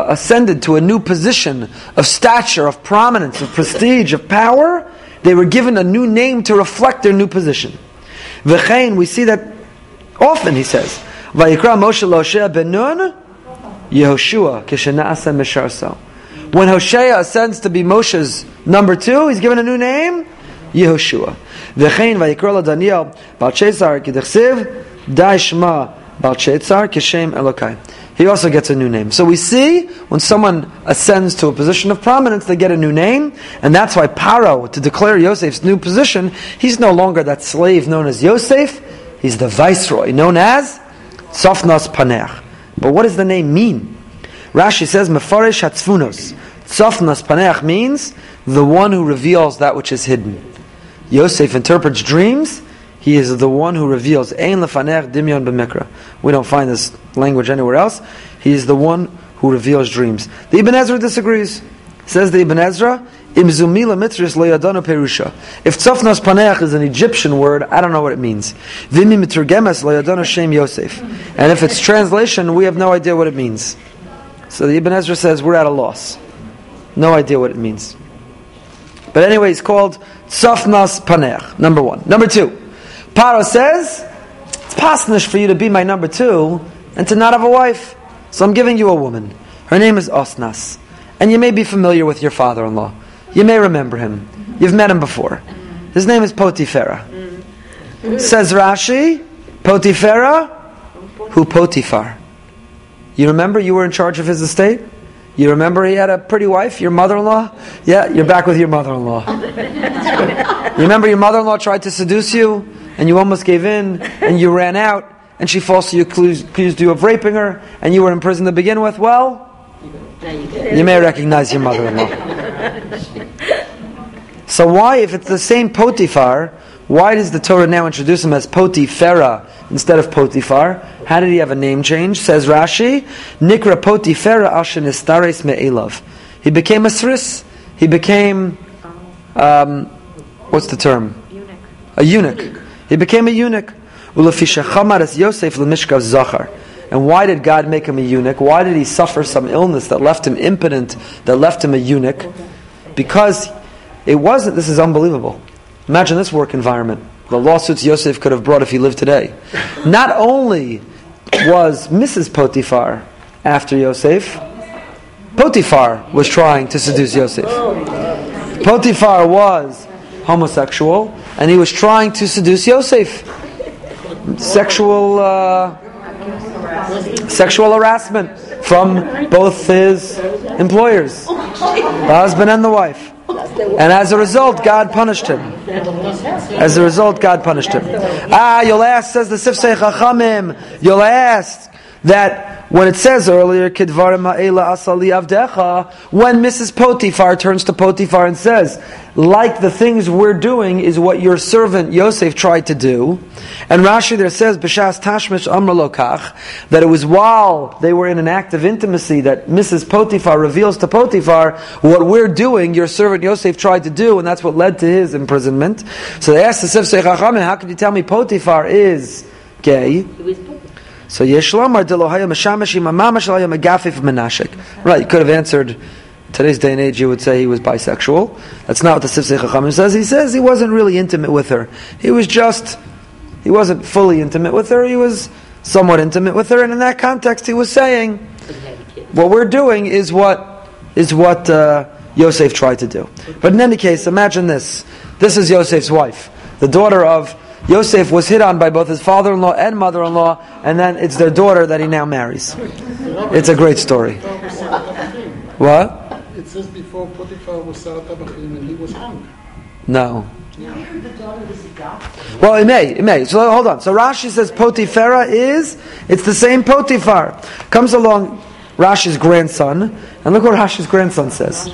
ascended to a new position of stature, of prominence, of prestige, of power, they were given a new name to reflect their new position. V'chein, we see that often, he says, Moshe ben Nun, Yehoshua. When Hosea ascends to be Moshe's number two, he's given a new name, Yehoshua. V'chein vayikra Daniel Balchesar Kidechsiv Daishma Kishem Elokai. He also gets a new name. So we see when someone ascends to a position of prominence, they get a new name, and that's why Paro, to declare Yosef's new position, he's no longer that slave known as Yosef, he's the viceroy known as Sofnos Paneach. But what does the name mean? Rashi says, Mefarish Hatzfunos. Sofnos Paneach means the one who reveals that which is hidden. Yosef interprets dreams. He is the one who reveals. Ein lefanech dimyon b'mikra. We don't find this language anywhere else. He is the one who reveals dreams. The Ibn Ezra disagrees. Says the Ibn Ezra, Imzumila mitris lo yadanu perusha. If tzofnos paneach is an Egyptian word, I don't know what it means. Vimi miturgemes lo yadanu shem Yosef. And if it's translation, we have no idea what it means. So the Ibn Ezra says we're at a loss. No idea what it means. But anyway, it's called tzofnos paneach. Number one. Number two. Paro says, it's pasnish for you to be my number two and to not have a wife. So I'm giving you a woman. Her name is Osnas. And you may be familiar with your father-in-law. You may remember him. You've met him before. His name is Potifera. Mm. Says Rashi, Potifera, who Potifar. You remember you were in charge of his estate? You remember he had a pretty wife, your mother-in-law? Yeah, you're back with your mother-in-law. you remember your mother-in-law tried to seduce you, and you almost gave in, and you ran out, and she falsely accused, you of raping her, and you were in prison to begin with? Well, you may recognize your mother-in-law. so why, if it's the same Potiphar, Why does the Torah now introduce him as Potifera instead of Potifar? How did he have a name change? Says Rashi, Nikra Potifera Ashenistares Me'elav. He became a sris. He became, um, what's the term? Eunuch. A eunuch. He became a eunuch. Yosef. And why did God make him a eunuch? Why did he suffer some illness that left him impotent, that left him a eunuch? Because it wasn't, this is unbelievable. Imagine this work environment. The lawsuits Yosef could have brought if he lived today. Not only was Mrs. Potiphar after Yosef, Potiphar was trying to seduce Yosef. Potiphar was homosexual, and he was trying to seduce Yosef. Sexual, uh, sexual harassment from both his employers, the husband and the wife. And as a result, God punished him. As a result, God punished him. Ah, you'll ask, says the Sifsei Chachamim, you'll ask that when it says earlier, Kidvarim Ma'ela Asali Avdecha, when Mrs. Potiphar turns to Potiphar and says, like the things we're doing is what your servant Yosef tried to do. And Rashi there says, B'shas Tashmish Amr Lokach, that it was while they were in an act of intimacy that Mrs. Potiphar reveals to Potiphar what we're doing, your servant Yosef tried to do, and that's what led to his imprisonment. So they asked the Chachamim, how can you tell me Potiphar is gay? So Yeshlamar Delohaya Mashamashi Mamamash Alaya Megafif Menashik. Right, you could have answered today's day and age you would say he was bisexual. That's not what the Sifsei Chachamim says. He says he wasn't really intimate with her. He was just he wasn't fully intimate with her, he was somewhat intimate with her, and in that context he was saying what we're doing is what is what uh, Yosef tried to do. But in any case, imagine this. This is Yosef's wife, the daughter of Yosef was hit on by both his father-in-law and mother-in-law, and then it's their daughter that he now marries. It's a great story. What? It says before Potiphar was Sar HaTabachim and he was hung. No. Well, it may, it may. So hold on. So Rashi says Potiphera is, it's the same Potiphar. Comes along Rashi's grandson, and look what Rashi's grandson says.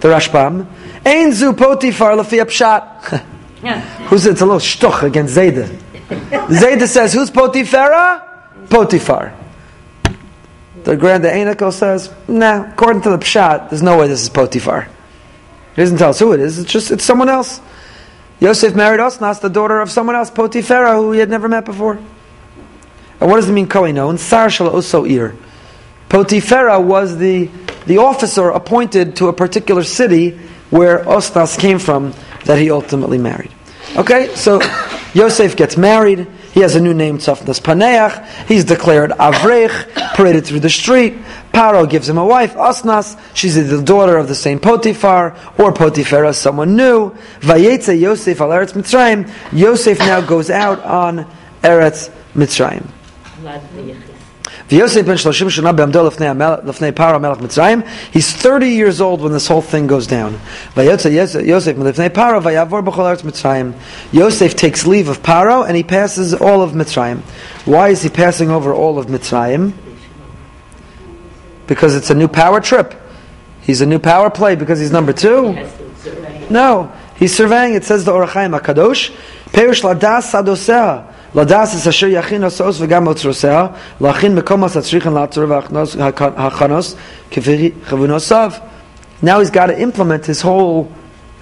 The Rashbam. Ein zu Potiphar lefi Who's? It's a little shtuch against Zayda. Zayda says, who's Potiphera? Potiphar. The grand the says, nah, according to the pshat, there's no way this is Potiphar. He doesn't tell us who it is, it's just, it's someone else. Yosef married Osnas, the daughter of someone else, Potiphera, who he had never met before. And what does it mean, Kohenon? Sar shal oso ir. Potiphera was the, the officer appointed to a particular city where Osnas came from that he ultimately married. Okay, so Yosef gets married. He has a new name, Tzafnas Paneach. He's declared Avrech, paraded through the street. Paro gives him a wife, Asnas. She's either the daughter of the same Potiphar or Potiphar as someone new. Vayetze Yosef al Eretz Mitzrayim. Yosef now goes out on Eretz Mitzrayim. Ben Paro Mitzrayim. He's 30 years old when this whole thing goes down. Yosef Paro Mitzrayim. Yosef takes leave of Paro and he passes all of Mitzrayim. Why is he passing over all of Mitzrayim? Because it's a new power trip. He's a new power play because he's number two. No, he's surveying. It says the Ohr HaChaim Hakadosh, Perish ladas sadosea. Is asher yachin osos v'gam otzrosea. Lachin mekomos atzrichin latzor v'achnos hachanos kefiri chavunosav. Now he's got to implement his whole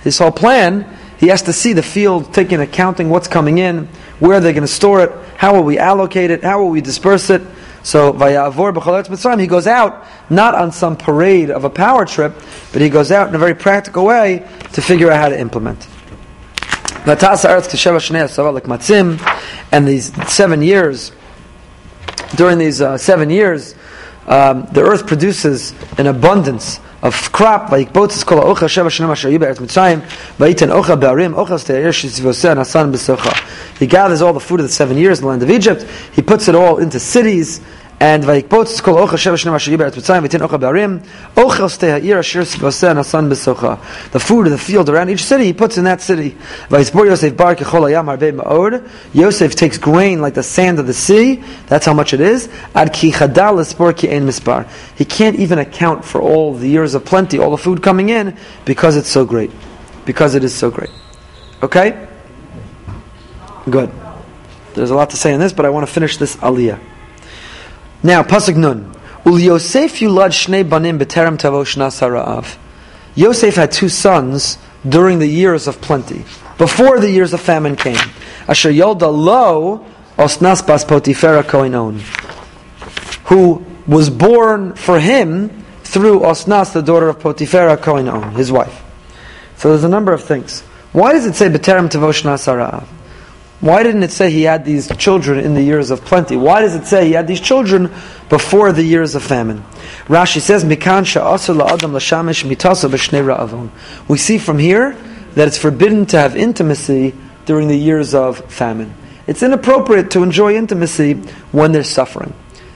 his whole plan. He has to see the field, taking accounting what's coming in, where they're going to store it, how will we allocate it, how will we disperse it. So vayavor b'choletz mitzrayim, he goes out not on some parade of a power trip, but he goes out in a very practical way to figure out how to implement. Vatas haaretz k'sheva shnei asava like matzim, and these seven years, during these uh, seven years, um, the earth produces an abundance of crop, like both kol ocha sheva vayiten ocha ocha. He gathers all the food of the seven years in the land of Egypt, he puts it all into cities, and vayikbot kol ocha sheva shnem asher yibe eretz mitzrayim, vayiten ocha be'arim, ocha ste'er asher shitzvoseh nasan b'socha. The food of the field around each city, he puts in that city. Vayisbor Yosef bar kechol hayam harbe ma'od. Yosef takes grain like the sand of the sea, that's how much it is. Ad ki chadal espor ki ein mispar. He can't even account for all the years of plenty, all the food coming in, because it's so great. Because it is so great. Okay? Good. There's a lot to say on this, but I want to finish this aliyah. Now, pasuk nun. Ul Yosef yulad shnei banim b'terem tavo shnas hara'av. Yosef had two sons during the years of plenty, before the years of famine came. Asher yolda lo osnas bas potifera koinon, who was born for him through Osnas, the daughter of Potifera koinon, his wife. So there's a number of things. Why does it say b'terem tavo shnas hara'av? Why didn't it say he had these children in the years of plenty? Why does it say he had these children before the years of famine? Rashi says, "Mikan sha'asur la'adam l'shamish mitaso b'shnei ra'avon." We see from here that it's forbidden to have intimacy during the years of famine. It's inappropriate to enjoy intimacy when they're suffering.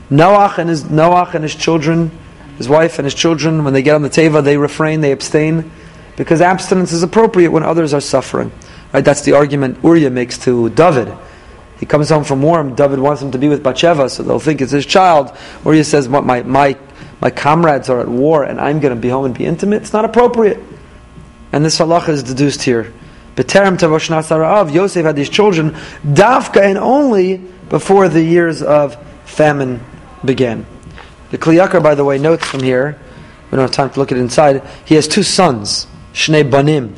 Noach and his Noach and his children, his wife and his children, when they get on the teva, they refrain, they abstain, because abstinence is appropriate when others are suffering. Right? That's the argument Uriah makes to David. He comes home from war, and David wants him to be with Bathsheba, so they'll think it's his child. Uriah says, "What my my my comrades are at war, and I'm going to be home and be intimate. It's not appropriate." And this halacha is deduced here. B'terem tavoshnas harav, Yosef had these children, dafka and only before the years of famine began. The Kli Yakar, by the way, notes from here, we don't have time to look at it inside, he has two sons, Shnei Banim.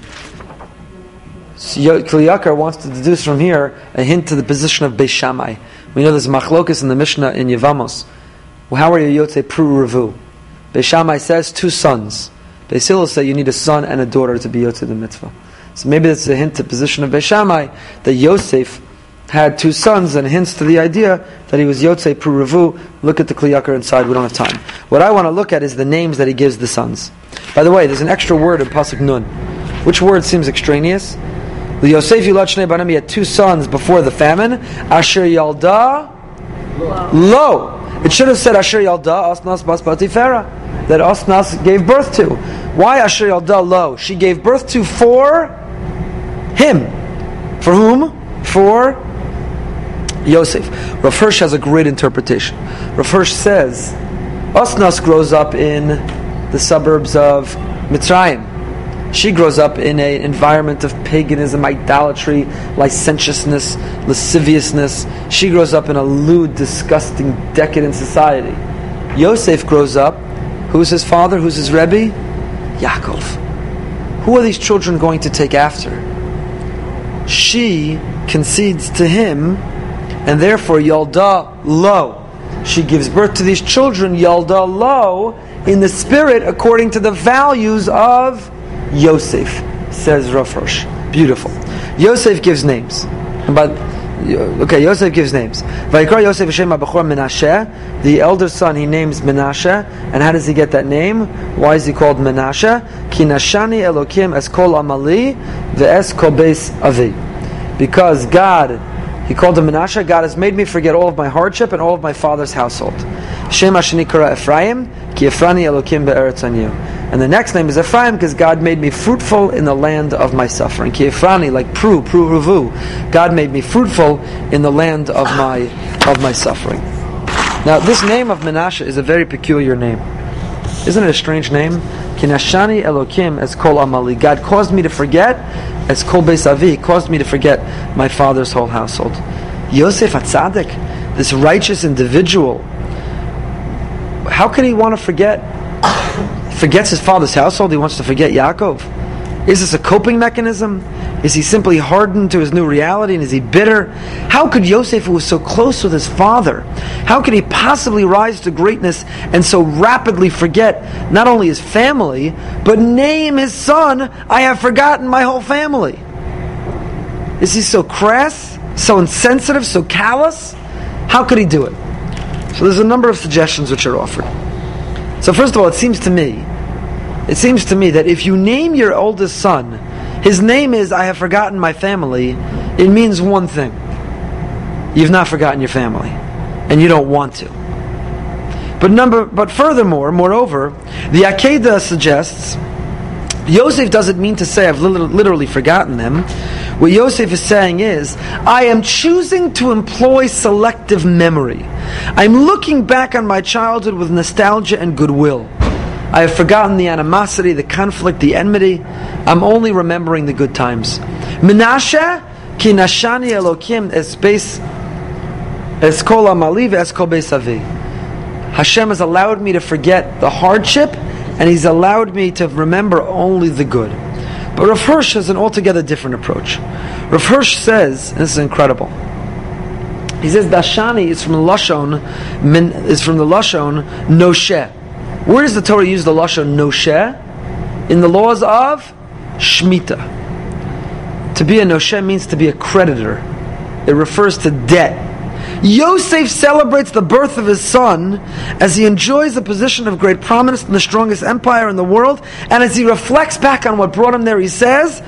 So Kli Yakar wants to deduce from here a hint to the position of Beis Shammai. We know there's machlokus in the Mishnah in Yevamos. Well, how are you Yotze Pru Revu? Beis Shammai says two sons. Beis Hillel say you need a son and a daughter to be Yotze the mitzvah. So maybe that's a hint to the position of Beis Shammai that Yosef had two sons and hints to the idea that he was Yotze Revu. Look at the Kli Yakar inside, we don't have time. What I want to look at is the names that he gives the sons. By the way, there's an extra word in Pasuk Nun. Which word seems extraneous? Yosef Yulad Shnei Banim, had two sons before the famine. Asher Yalda Lo. It should have said Asher Yalda Asnas Bas Patifera. That Asnas gave birth to. Why Asher Yalda Lo? She gave birth to for him. For whom? For Yosef. Rav Hirsch has a great interpretation. Rav Hirsch says Asnas grows up in the suburbs of Mitzrayim. She grows up in an environment of paganism, idolatry, licentiousness, lasciviousness. She grows up in a lewd, disgusting, decadent society. Yosef grows up. Who's his father? Who's his Rebbe? Yaakov. Who are these children going to take after? She concedes to him, and therefore Yalda Lo. She gives birth to these children, Yalda Lo, in the spirit according to the values of Yosef, says Rav Hirsch. Beautiful. Yosef gives names. But okay, Yosef gives names. Vayikra Yosef Hashem Abachor Menashe. The elder son he names Menashe. And how does he get that name? Why is he called Menashe? Ki nashani Elokim es kol amali ve'es kol beis avi. Because God, he called him Menashe, God has made me forget all of my hardship and all of my father's household. Shem Hashani Kara Ephraim, ki Efrani Elokim be'eretz anu. And the next name is Ephraim because God made me fruitful in the land of my suffering. Ki Efrani, like Pru, Pru Ruvu. God made me fruitful in the land of my of my suffering. Now, this name of Menashe is a very peculiar name. Isn't it a strange name? Kinashani Elokim as Kol Amali. God caused me to forget as Kol Beis Avi. He caused me to forget my father's whole household. Yosef Atzadik, this righteous individual, how could he want to forget? Forgets his father's household. He wants to forget Yaakov. Is this a coping mechanism? Is he simply hardened to his new reality and is he bitter? How could Yosef, who was so close with his father, how could he possibly rise to greatness and so rapidly forget not only his family, but name his son, I have forgotten my whole family? Is he so crass, so insensitive, so callous? How could he do it? So there's a number of suggestions which are offered. So first of all, it seems to me, it seems to me that if you name your oldest son, his name is I have forgotten my family, it means one thing. You've not forgotten your family. And you don't want to. But number but furthermore, moreover, the Akedah suggests Yosef doesn't mean to say I've literally forgotten them. What Yosef is saying is, I am choosing to employ selective memory. I'm looking back on my childhood with nostalgia and goodwill. I have forgotten the animosity, the conflict, the enmity. I'm only remembering the good times. Menashe Ki nashani Elokim es beis es kol amali es kol. Hashem has allowed me to forget the hardship, and He's allowed me to remember only the good. But Rav Hirsch has an altogether different approach. Rav Hirsch says, and this is incredible. He says Dashani is from the lashon min, is from the lashon noshe. Where does the Torah use the lashon noshe? In the laws of shmita. To be a noshe means to be a creditor. It refers to debt. Yosef celebrates the birth of his son as he enjoys a position of great prominence in the strongest empire in the world, and as he reflects back on what brought him there, he says.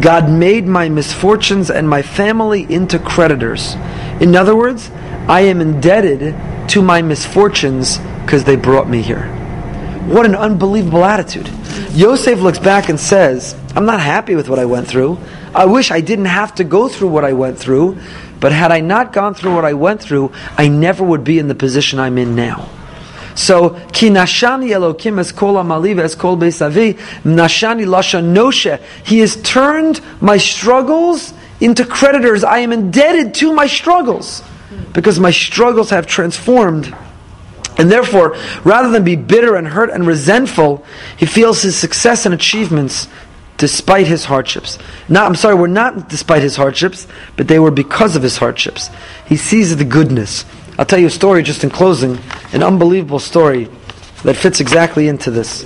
God made my misfortunes and my family into creditors. In other words, I am indebted to my misfortunes because they brought me here. What an unbelievable attitude. Yosef looks back and says, I'm not happy with what I went through. I wish I didn't have to go through what I went through, but had I not gone through what I went through, I never would be in the position I'm in now. So, Elokim es kol amaliv es kol beisavi, nashani lasha noshe. He has turned my struggles into creditors. I am indebted to my struggles because my struggles have transformed and therefore, rather than be bitter and hurt and resentful, he feels his success and achievements despite his hardships. Not, I'm sorry, we're not despite his hardships, but they were because of his hardships. He sees the goodness. I'll tell you a story just in closing, an unbelievable story that fits exactly into this.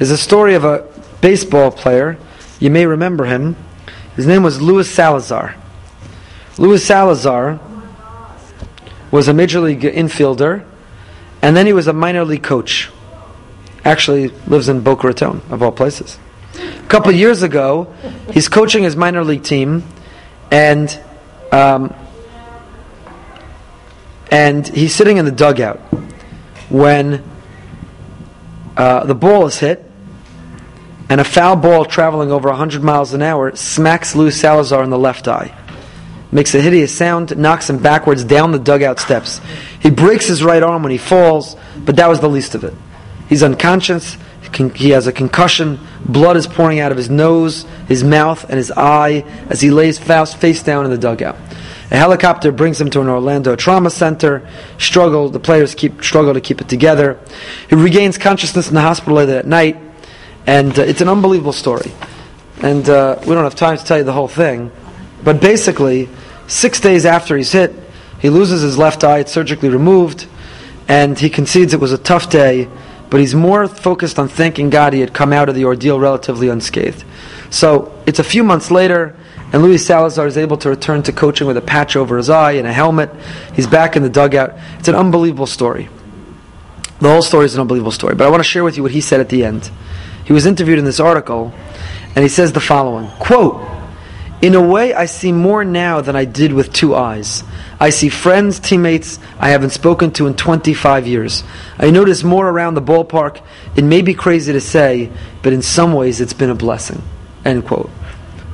Is a story of a baseball player. You may remember him. His name was Luis Salazar. Luis Salazar was a major league infielder and then he was a minor league coach. Actually, lives in Boca Raton, of all places. A couple years ago, he's coaching his minor league team, and um, and he's sitting in the dugout when uh, the ball is hit, and a foul ball traveling over 100 miles an hour smacks Luis Salazar in the left eye makes a hideous sound, knocks him backwards down the dugout steps. He breaks his right arm when he falls, but that was the least of it. He's unconscious. He has a concussion. Blood is pouring out of his nose, his mouth, and his eye as he lays face down in the dugout. A helicopter brings him to an Orlando trauma center. Struggle. The players keep struggle to keep it together. He regains consciousness in the hospital later that night, and uh, it's an unbelievable story. And uh, we don't have time to tell you the whole thing, but basically, six days after he's hit, he loses his left eye, it's surgically removed, and he concedes it was a tough day, but he's more focused on thanking God he had come out of the ordeal relatively unscathed. So it's a few months later, and Luis Salazar is able to return to coaching with a patch over his eye and a helmet. He's back in the dugout. It's an unbelievable story. The whole story is an unbelievable story, but I want to share with you what he said at the end. He was interviewed in this article, and he says the following quote, in a way, I see more now than I did with two eyes. I see friends, teammates I haven't spoken to in 25 years. I notice more around the ballpark. It may be crazy to say, but in some ways it's been a blessing. End quote.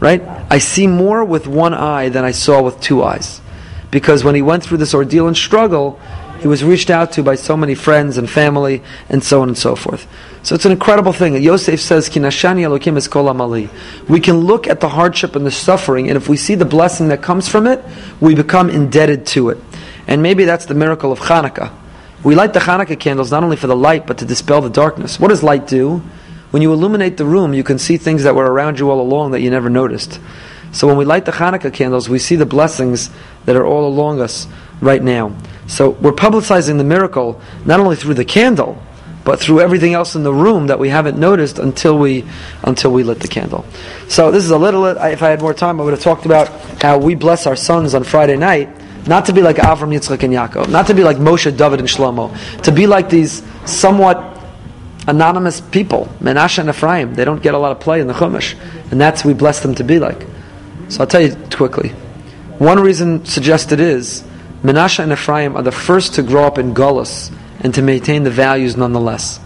Right? I see more with one eye than I saw with two eyes. Because when he went through this ordeal and struggle, he was reached out to by so many friends and family and so on and so forth. So it's an incredible thing. Yosef says, Kinashani Elokim is kol amali. We can look at the hardship and the suffering, and if we see the blessing that comes from it, we become indebted to it. And maybe that's the miracle of Hanukkah. We light the Hanukkah candles not only for the light, but to dispel the darkness. What does light do? When you illuminate the room, you can see things that were around you all along that you never noticed. So when we light the Hanukkah candles, we see the blessings that are all along us right now. So we're publicizing the miracle not only through the candle, but through everything else in the room that we haven't noticed until we until we lit the candle. So this is a little. If I had more time, I would have talked about how we bless our sons on Friday night, not to be like Avram, Yitzchak, and Yaakov, not to be like Moshe, David, and Shlomo, to be like these somewhat anonymous people, Menashe and Ephraim. They don't get a lot of play in the Chumash, and that's we bless them to be like. So I'll tell you quickly. One reason suggested is Menashe and Ephraim are the first to grow up in Gullus and to maintain the values nonetheless.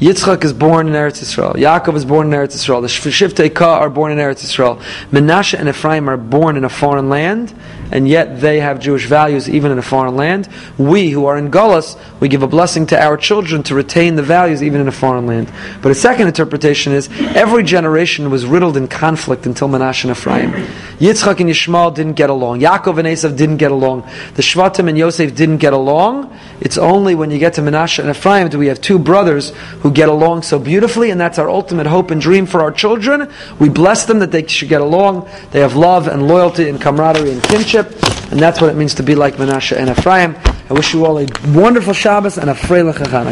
Yitzchak is born in Eretz Yisrael. Yaakov is born in Eretz Yisrael. The Shiftei Ka are born in Eretz Yisrael. Menashe and Ephraim are born in a foreign land, and yet they have Jewish values even in a foreign land. We, who are in Gullus, we give a blessing to our children to retain the values even in a foreign land. But a second interpretation is every generation was riddled in conflict until Menashe and Ephraim. Yitzchak and Yishmael didn't get along. Yaakov and Esav didn't get along. The Shvatim and Yosef didn't get along. It's only when you get to Menashe and Ephraim do we have two brothers who get along so beautifully, and that's our ultimate hope and dream for our children. We bless them that they should get along. They have love and loyalty and camaraderie and kinship, and that's what it means to be like Menashe and Ephraim. I wish you all a wonderful Shabbos and a freilich Chanukah.